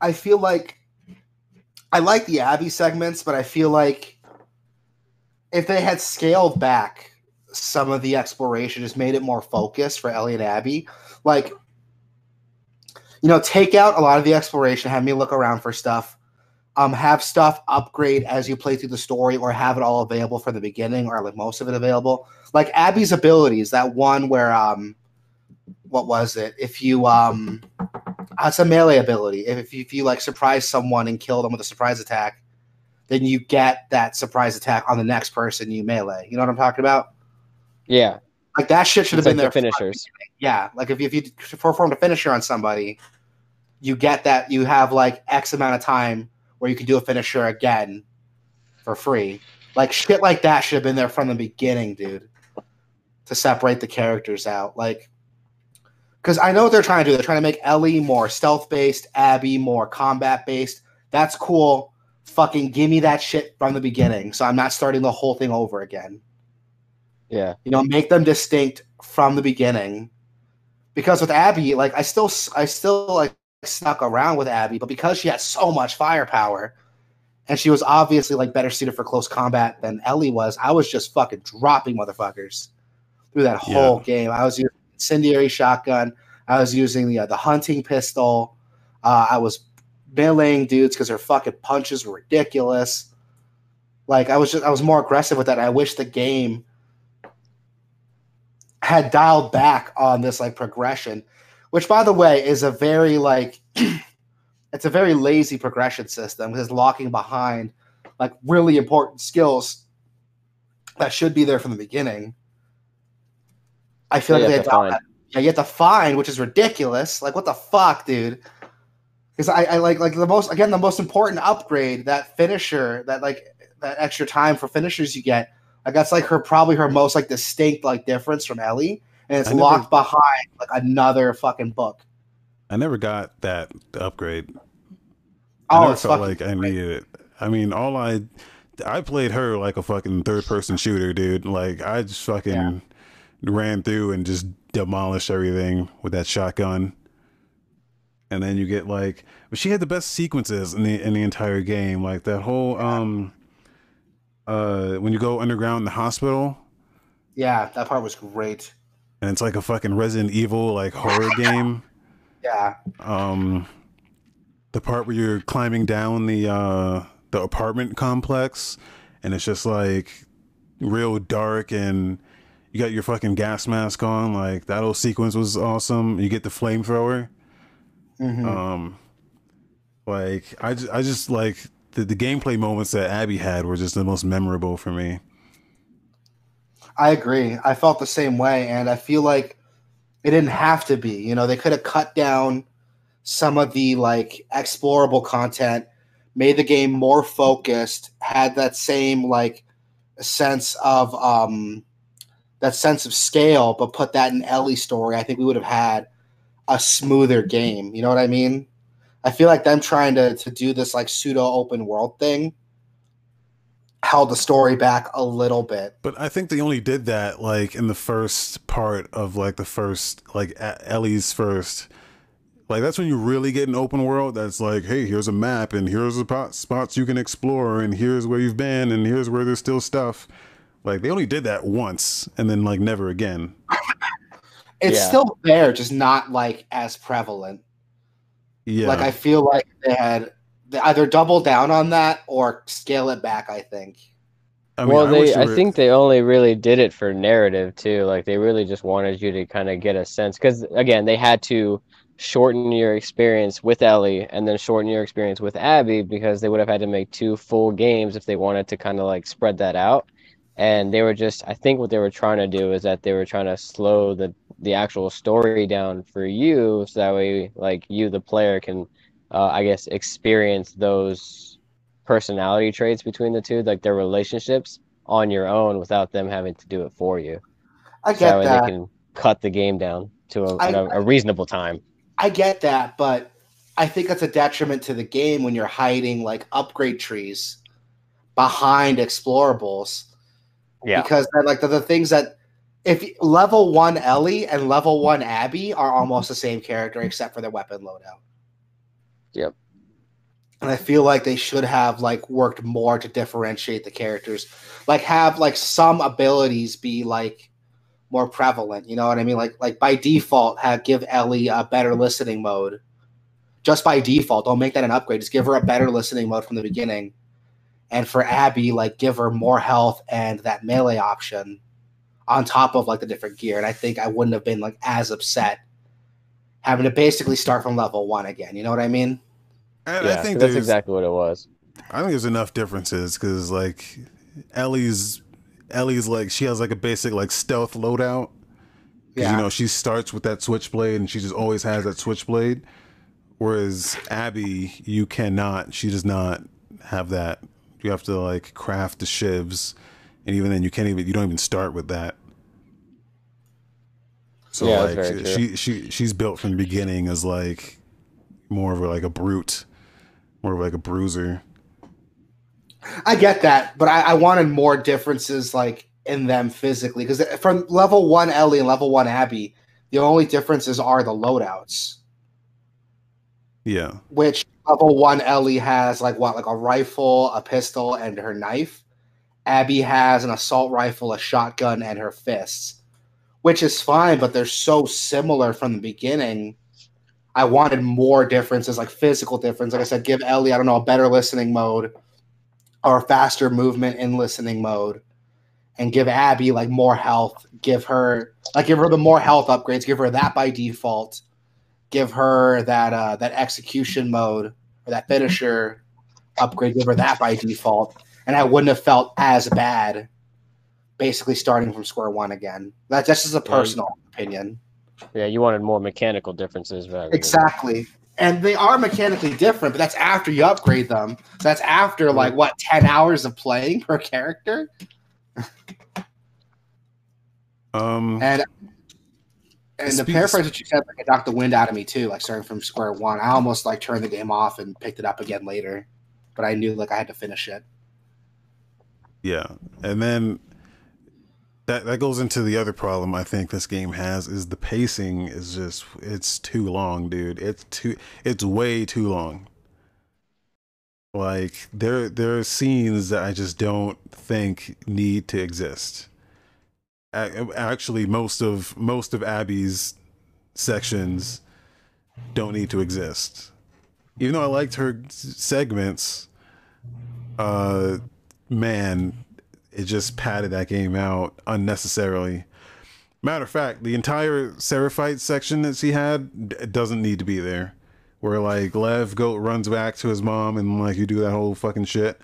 I feel like I like the Abby segments, but I feel like if they had scaled back some of the exploration, just made it more focused for Ellie and Abby, like, you know, take out a lot of the exploration, have me look around for stuff, um, have stuff upgrade as you play through the story, or have it all available from the beginning, or like most of it available like Abby's abilities, that one where um what was it? If you um it's a melee ability. If, if you like surprise someone and kill them with a surprise attack, then you get that surprise attack on the next person you melee. You know what I'm talking about? Yeah. Like that shit should have been like there. The finishers. Yeah. Like if, if you performed a finisher on somebody, you get that you have like X amount of time where you can do a finisher again for free. Like shit like that should have been there from the beginning, dude to separate the characters out. Like, because I know what they're trying to do. They're trying to make Ellie more stealth based, Abby more combat based. That's cool. Fucking give me that shit from the beginning, so I'm not starting the whole thing over again. Yeah, you know, make them distinct from the beginning. Because with Abby, like I still, I still like stuck around with Abby, but because she had so much firepower, and she was obviously like better suited for close combat than Ellie was, I was just fucking dropping motherfuckers through that whole yeah. game. I was using incendiary shotgun. I was using the uh, the hunting pistol. Uh, I was meleeing dudes because their fucking punches were ridiculous. Like I was just I was more aggressive with that. I wish the game had dialed back on this like progression, which by the way is a very like it's a very lazy progression system because locking behind like really important skills that should be there from the beginning. I feel like they to Yeah, you have to find, which is ridiculous. Like, what the fuck, dude? Because I, I like like the most again the most important upgrade that finisher that like that extra time for finishers you get. Like that's like her probably her most like distinct like difference from Ellie, and it's never, locked behind like another fucking book. I never got that upgrade. I oh, never felt like I needed it. I mean, all I I played her like a fucking third person shooter, dude. Like I just fucking yeah ran through and just demolished everything with that shotgun. And then you get like, but she had the best sequences in the in the entire game. Like that whole um, uh, when you go underground in the hospital. Yeah, that part was great. And it's like a fucking Resident Evil like horror game. Yeah. Um, the part where you're climbing down the uh the apartment complex, and it's just like real dark and you got your fucking gas mask on. Like that whole sequence was awesome. You get the flamethrower. Mm-hmm. Um, like I I just like the, the gameplay moments that Abby had were just the most memorable for me. I agree. I felt the same way, and I feel like it didn't have to be. You know, they could have cut down some of the like explorable content, made the game more focused, had that same like sense of um, that sense of scale, but put that in Ellie's story, I think we would have had a smoother game. You know what I mean? I feel like them trying to to do this like pseudo open world thing held the story back a little bit. But I think they only did that like in the first part of like the first like Ellie's first. Like that's when you really get an open world. That's like, hey, here's a map, and here's the spots you can explore, and here's where you've been, and here's where there's still stuff. Like they only did that once, and then like never again. it's yeah. still there, just not like as prevalent. Yeah, like I feel like they had they either double down on that or scale it back. I think. I mean, well, they I, I think they only really did it for narrative too. Like they really just wanted you to kind of get a sense because again, they had to shorten your experience with Ellie and then shorten your experience with Abby because they would have had to make two full games if they wanted to kind of like spread that out. And they were just I think what they were trying to do is that they were trying to slow the the actual story down for you so that way like you the player can uh, I guess experience those personality traits between the two, like their relationships on your own without them having to do it for you. I get so that, that. They can cut the game down to a, I, a, reasonable time. I get that, but I think that's a detriment to the game when you're hiding like upgrade trees behind explorables. Yeah, because like the, the things that if level one Ellie and level one Abby are almost the same character except for their weapon loadout. Yep. And I feel like they should have like worked more to differentiate the characters. Like have like some abilities be like more prevalent. You know what I mean? Like like by default, have give Ellie a better listening mode. Just by default, don't make that an upgrade. Just give her a better listening mode from the beginning. And for Abby, like give her more health and that melee option on top of like the different gear. And I think I wouldn't have been like as upset having to basically start from level one again. You know what I mean? And yeah, I think that's exactly what it was. I think there's enough differences because like Ellie's Ellie's like she has like a basic like stealth loadout. Yeah. You know, she starts with that switchblade and she just always has that switchblade. Whereas Abby, you cannot. She does not have that. You have to like craft the shivs, and even then, you can't even. You don't even start with that. So yeah, like she she she's built from the beginning as like more of a, like a brute, more of like a bruiser. I get that, but I, I wanted more differences like in them physically because from level one Ellie and level one Abby, the only differences are the loadouts. Yeah. Which level one Ellie has like what, like a rifle, a pistol, and her knife. Abby has an assault rifle, a shotgun, and her fists which is fine, but they're so similar from the beginning. I wanted more differences, like physical difference. Like I said, give Ellie, I don't know, a better listening mode or faster movement in listening mode. And give Abby like more health. Give her like give her the more health upgrades. Give her that by default. Give her that uh that execution mode or that finisher upgrade. Give her that by default. And I wouldn't have felt as bad basically starting from square one again. That's just a personal yeah, opinion. Yeah, you wanted more mechanical differences, right? Exactly. And they are mechanically different, but that's after you upgrade them. So That's after like what ten hours of playing per character. um, and and the paraphrase what you said like it knocked the wind out of me too. Like starting from square one, I almost like turned the game off and picked it up again later, but I knew like I had to finish it. Yeah, and then that that goes into the other problem I think this game has is the pacing is just it's too long, dude. It's too it's way too long. Like there there are scenes that I just don't think need to exist. Actually, most of most of Abby's sections don't need to exist. Even though I liked her segments, uh, man, it just padded that game out unnecessarily. Matter of fact, the entire Seraphite section that she had doesn't need to be there. Where like Lev Goat runs back to his mom and like you do that whole fucking shit,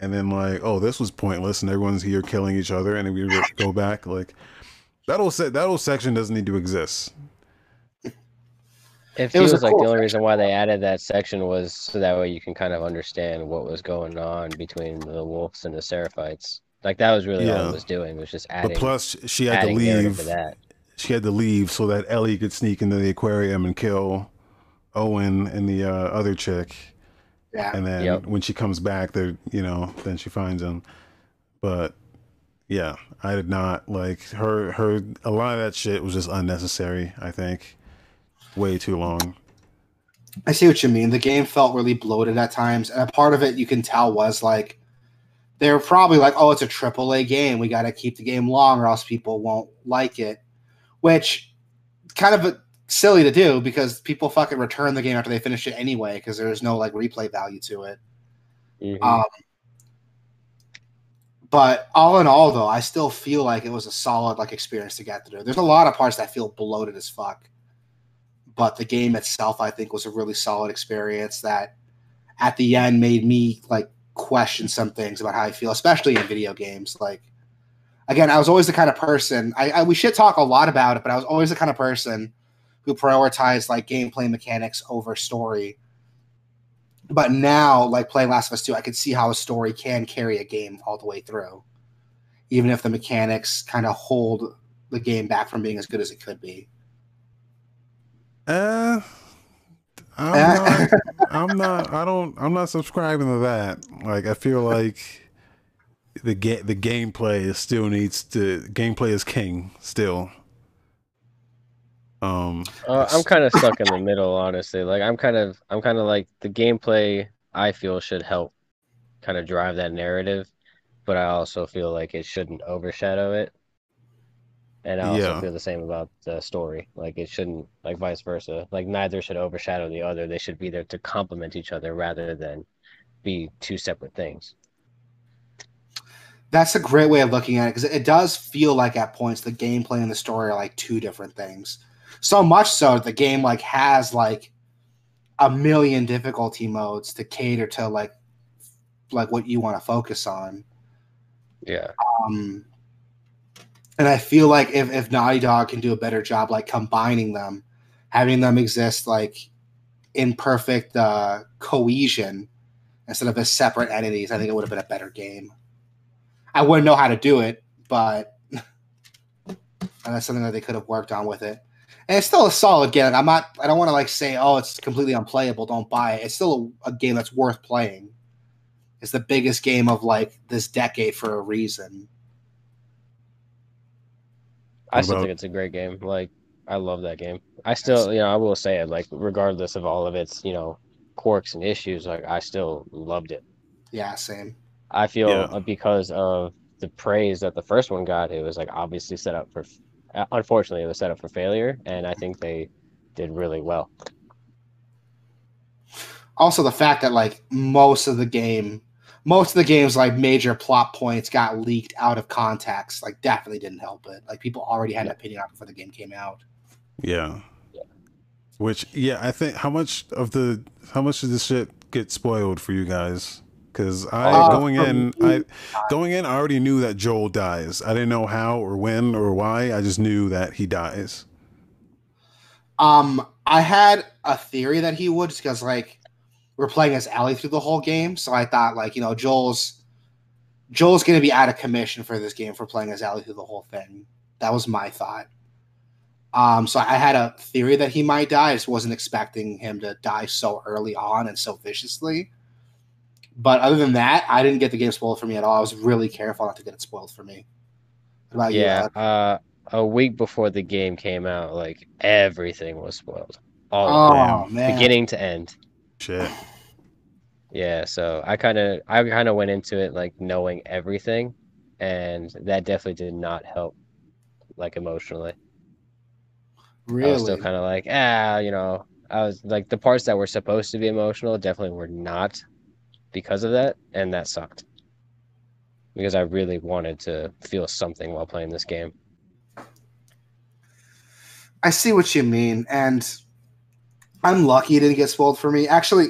and then like oh this was pointless and everyone's here killing each other and we go back like that whole se- that whole section doesn't need to exist. It feels it like cool the only reason why they added that section was so that way you can kind of understand what was going on between the wolves and the Seraphites. Like that was really all Yeah. it was doing was just adding. But plus, she had to leave. to that. She had to leave so that Ellie could sneak into the aquarium and kill Owen and the uh, other chick. Yeah. And then Yep. when she comes back, there, you know, then she finds him. But yeah, I did not like her. Her a lot of that shit was just unnecessary. I think way too long. I see what you mean. The game felt really bloated at times, and a part of it you can tell was like they were probably like, "Oh, it's a triple A game. We got to keep the game long, or else people won't like it." Which kind of a, silly to do because people fucking return the game after they finish it anyway because there's no like replay value to it. Mhm. Um, but all in all, though, I still feel like it was a solid like experience to get through. There's a lot of parts that feel bloated as fuck, but the game itself, I think, was a really solid experience that at the end made me like question some things about how I feel, especially in video games. Like, again, I was always the kind of person I, I we should talk a lot about it, but I was always the kind of person who prioritized like gameplay mechanics over story. But now, like playing Last of Us 2, I could see how a story can carry a game all the way through, even if the mechanics kind of hold the game back from being as good as it could be. Uh, I'm Uh, not. I'm not. I don't. I'm not subscribing to that. Like, I feel like the ga- the gameplay is still needs to. Gameplay is king still. Um. Uh, I'm kind of stuck in the middle, honestly. Like I'm kind of, I'm kind of like the gameplay. I feel should help, kind of drive that narrative, but I also feel like it shouldn't overshadow it. And I also Yeah. feel the same about the story. Like it shouldn't, like vice versa. Like neither should overshadow the other. They should be there to complement each other rather than be two separate things. That's a great way of looking at it because it does feel like at points the gameplay and the story are like two different things. So much so that the game like has like a million difficulty modes to cater to like like what you want to focus on. Yeah. Um, and I feel like if, if Naughty Dog can do a better job, like combining them, having them exist like in perfect uh, cohesion instead of as separate entities, I think it would have been a better game. I wouldn't know how to do it, but that's something that they could have worked on with it. And it's still a solid game. I'm not. I don't want to like say, oh, it's completely unplayable. Don't buy it. It's still a, a game that's worth playing. It's the biggest game of like this decade for a reason. I still think it's a great game. Like I love that game. I still, you know, I will say it. Like regardless of all of its, you know, quirks and issues, like I still loved it. Yeah, same. I feel Yeah. uh, because of the praise that the first one got, it was like obviously set up for. Uh, Unfortunately, it was set up for failure, and I think they did really well. Also, the fact that like most of the game, most of the game's like major plot points got leaked out of context, like definitely didn't help it. Like people already had an opinion on it before the game came out. Yeah. Yeah. Which yeah, I think how much of the how much of this shit get spoiled for you guys? Because I Uh, going in, I going in, I already knew that Joel dies. I didn't know how or when or why. I just knew that he dies. Um, I had a theory that he would because like we're playing as Ellie through the whole game, so I thought like you know Joel's Joel's gonna be out of commission for this game for playing as Ellie through the whole thing. That was my thought. Um, so I had a theory that he might die. I just wasn't expecting him to die so early on and so viciously. But other than that, I didn't get the game spoiled for me at all. I was really careful not to get it spoiled for me. What about you? Yeah, Alex? uh, a week before the game came out, like everything was spoiled, all Oh of it, man. beginning to end. Shit. Yeah, so I kind of I kind of went into it like knowing everything, and that definitely did not help, like emotionally. Really? I was still kind of like, ah, you know, I was like the parts that were supposed to be emotional definitely were not because of that, and that sucked. Because I really wanted to feel something while playing this game. I see what you mean, and I'm lucky it didn't get spoiled for me. Actually,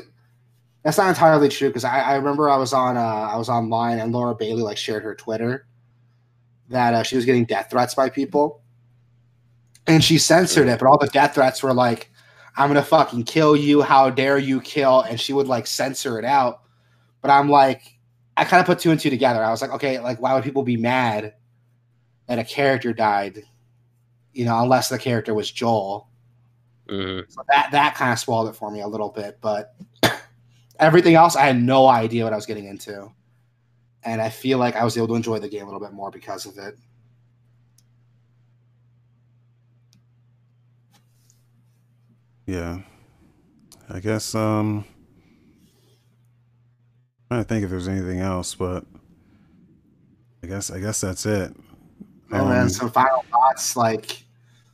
that's not entirely true because I, I remember I was on uh, I was online and Laura Bailey like shared her Twitter that uh, she was getting death threats by people, and she censored it, but all the death threats were like, "I'm gonna fucking kill you! How dare you kill!" And she would like censor it out. But I'm like, I kind of put two and two together. I was like, okay, like why would people be mad that a character died? You know, unless the character was Joel. Mm-hmm. So that that kind of spoiled it for me a little bit, but everything else, I had no idea what I was getting into, and I feel like I was able to enjoy the game a little bit more because of it. Yeah. I guess um I'm trying to think if there's anything else, but I guess I guess that's it. And then Um, some final thoughts, like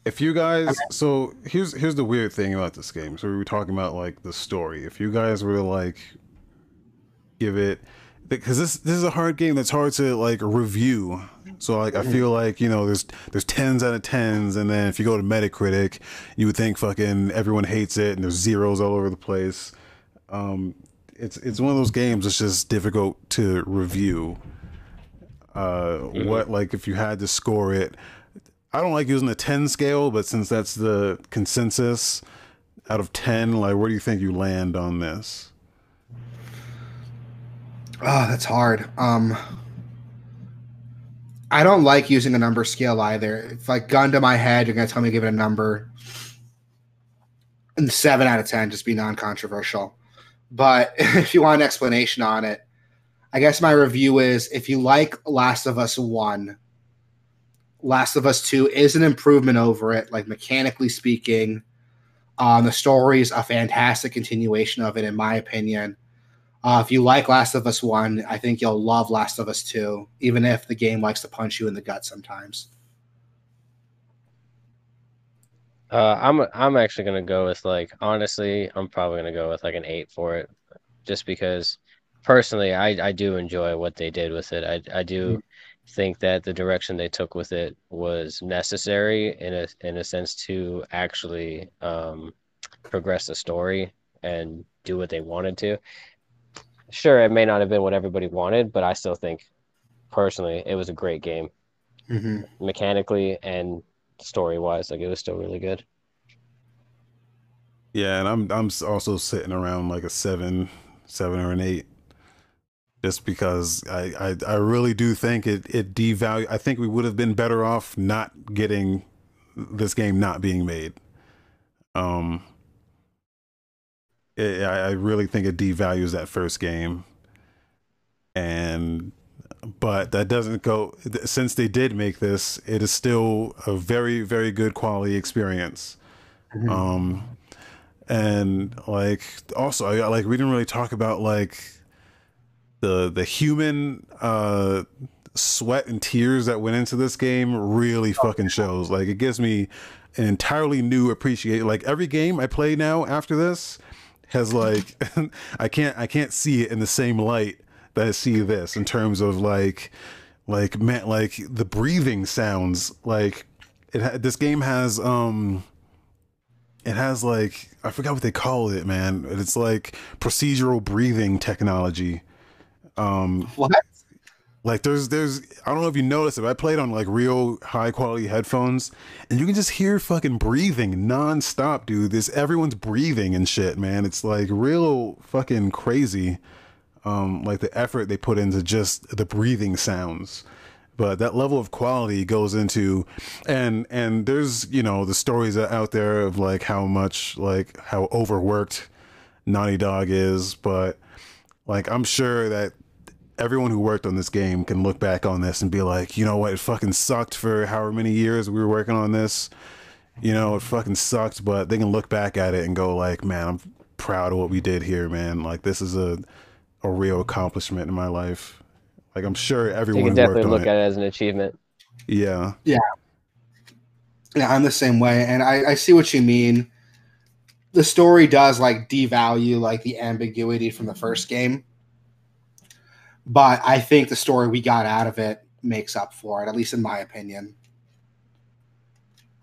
If you guys, so here's here's the weird thing about this game. So we were talking about like the story. If you guys were to like give it, because this this is a hard game that's hard to like review. So like I feel like you know there's there's tens out of tens, and then if you go to Metacritic, you would think fucking everyone hates it, and there's zeros all over the place. Um, it's it's one of those games that's just difficult to review. Uh, what like if you had to score it? I don't like using the 10 scale, but since that's the consensus out of 10, like where do you think you land on this? Oh, that's hard. Um, I don't like using a number scale either. If like gun to my head, you're gonna tell me to give it a number. And seven out of ten, just be non-controversial. But if you want an explanation on it, I guess my review is if you like Last of Us One, Last of Us Two is an improvement over it, like mechanically speaking. Um, the story is a fantastic continuation of it, in my opinion. Uh, if you like Last of Us 1, I think you'll love Last of Us 2, even if the game likes to punch you in the gut sometimes. Uh, I'm I'm actually gonna go with like honestly, I'm probably gonna go with like an eight for it, just because personally, I I do enjoy what they did with it. I I do think that the direction they took with it was necessary in a in a sense to actually um, progress the story and do what they wanted to. Sure, it may not have been what everybody wanted, but I still think personally it was a great game Mm-hmm. mechanically and story wise. Like it was still really good. Yeah, and I'm I'm also sitting around like a seven, seven or an eight, just because I I, I really do think it it devalue. I think we would have been better off not getting this game not being made. Um, it, I I really think it devalues that first game, and but that doesn't go since they did make this. It is still a very very good quality experience. Um, and like also I like we didn't really talk about like the the human uh sweat and tears that went into this game really fucking shows. Like it gives me an entirely new appreciation. Like every game I play now after this has like I can't I can't see it in the same light that I see this in terms of like like man like the breathing sounds like it ha- this game has um it has like I forgot what they call it, man. It's like procedural breathing technology. Um What? like there's there's I don't know if you noticed it, but I played on like real high quality headphones and you can just hear fucking breathing nonstop, dude. This everyone's breathing and shit, man. It's like real fucking crazy. Um like the effort they put into just the breathing sounds. But that level of quality goes into and and there's, you know, the stories out there of like how much like how overworked Naughty Dog is, but like I'm sure that everyone who worked on this game can look back on this and be like, you know what, it fucking sucked for however many years we were working on this. You know, it fucking sucked, but they can look back at it and go like, man, I'm proud of what we did here, man. Like this is a a real accomplishment in my life. Like I'm sure You everyone can definitely worked on look it. at it as an achievement. Yeah. Yeah, I'm the same way, and I, I see what you mean. The story does like devalue like the ambiguity from the first game, but I think the story we got out of it makes up for it, at least in my opinion.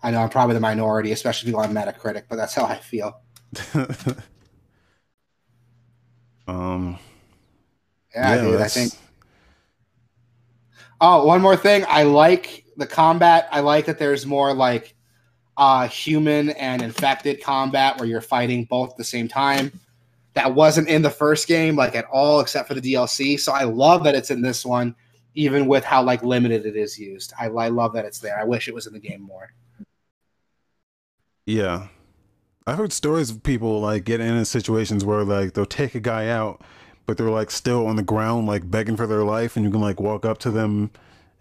I know I'm probably the minority, especially people on Metacritic, but that's how I feel. um Yeah, dude, I think. Oh, one more thing. I like the combat. I like that there's more like uh human and infected combat where you're fighting both at the same time. that wasn't in the first game like at all except for the DLC. So I love that it's in this one, even with how like limited it is used. I, I love that it's there. I wish it was in the game more. Yeah. I've heard stories of people like getting in situations where like they'll take a guy out, but they're like still on the ground, like begging for their life, and you can like walk up to them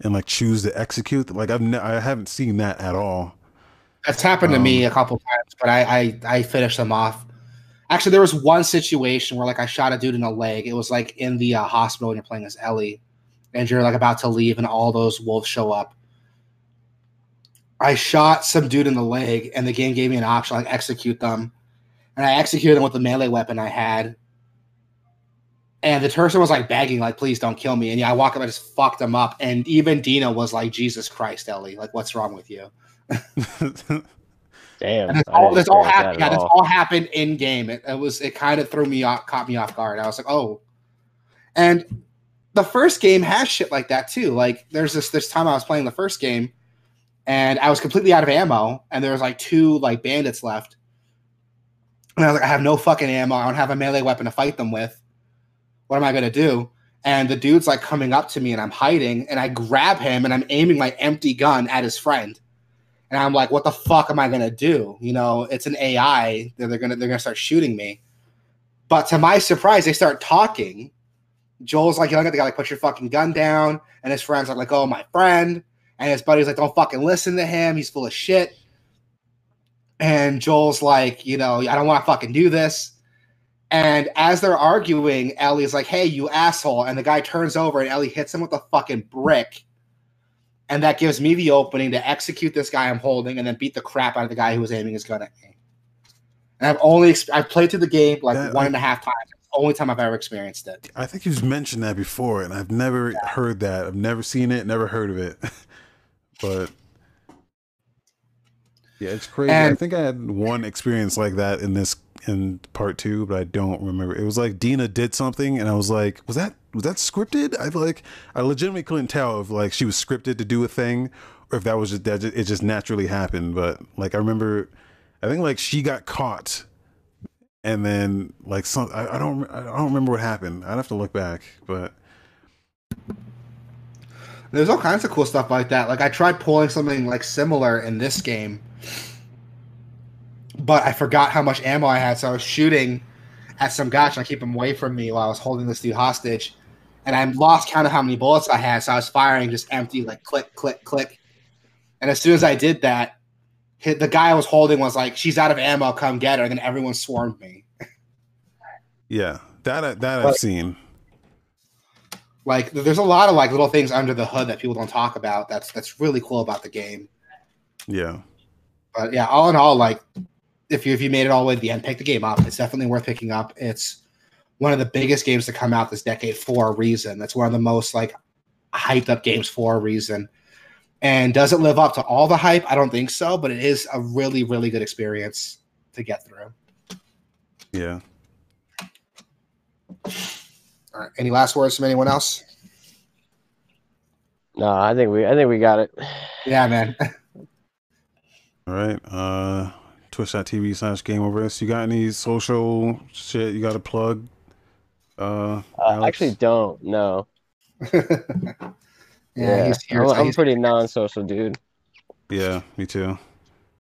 and like choose to execute. Like I've ne- I haven't seen that at all. That's happened to me a couple times, but I, I I finished them off. Actually, there was one situation where like I shot a dude in the leg. It was like in the uh, hospital when you're playing as Ellie, and you're like about to leave, and all those wolves show up. I shot some dude in the leg, and the game gave me an option like execute them, and I executed them with the melee weapon I had. And the person was like begging, like, "Please don't kill me." And yeah, I walk up I just fucked him up. And even Dina was like, "Jesus Christ, Ellie! Like, what's wrong with you?" Damn. And this all, this all happened. Yeah, this all. all happened in game. It, it was. It kind of threw me off, caught me off guard. I was like, "Oh," and the first game has shit like that too. Like, there's this this time I was playing the first game, and I was completely out of ammo, and there was like two like bandits left, and I was like, "I have no fucking ammo. I don't have a melee weapon to fight them with. What am I gonna do?" And the dude's like coming up to me, and I'm hiding, and I grab him, and I'm aiming my empty gun at his friend. And I'm like, what the fuck am I gonna do? You know, it's an AI. They're, they're gonna they're gonna start shooting me. But to my surprise, they start talking. Joel's like yelling at the guy, like, put your fucking gun down. And his friends are like, oh, my friend. And his buddy's like, don't fucking listen to him. He's full of shit. And Joel's like, you know, I don't want to fucking do this. And as they're arguing, Ellie's like, hey, you asshole. And the guy turns over and Ellie hits him with a fucking brick. And that gives me the opening to execute this guy I'm holding and then beat the crap out of the guy who was aiming his gun at me. And I've only, I've played through the game like That- one I- and a half times. Only time I've ever experienced it. I think you've mentioned that before, and I've never heard that. I've never seen it, never heard of it. but yeah, it's crazy. I think I had one experience like that in this in part two, but I don't remember. It was like Dina did something, and I was like, "Was that was that scripted?" I like I legitimately couldn't tell if like she was scripted to do a thing, or if that was just that it just naturally happened. But like I remember, I think like she got caught and then like some I, I don't I don't remember what happened. I'd have to look back, but There's all kinds of cool stuff like that. Like I tried pulling something like similar in this game, but I forgot how much ammo I had, so I was shooting at some guy trying to keep him away from me while I was holding this dude hostage. And I lost count of how many bullets I had, so I was firing just empty, like click, click, click. And as soon as I did that, hit, the guy I was holding was like, "She's out of ammo, come get her." And then everyone swarmed me. yeah, that I- that I've But- seen. Like, there's a lot of like little things under the hood that people don't talk about. That's that's really cool about the game. Yeah, But yeah, all in all, like if you if you made it all the way to the end, pick the game up. It's definitely worth picking up. It's one of the biggest games to come out this decade for a reason. That's one of the most like hyped up games for a reason. And does it live up to all the hype? I don't think so, but it is a really, really good experience to get through. yeah. All right. Any last words from anyone else? No, I think we I think we got it. Yeah, man. All right. Uh, Twitch.tv slash Game Over Us. You got any social shit you got to plug? Uh, Uh, I actually don't. No. yeah, he's here. I'm, I'm he's- pretty non-social dude. yeah, me too.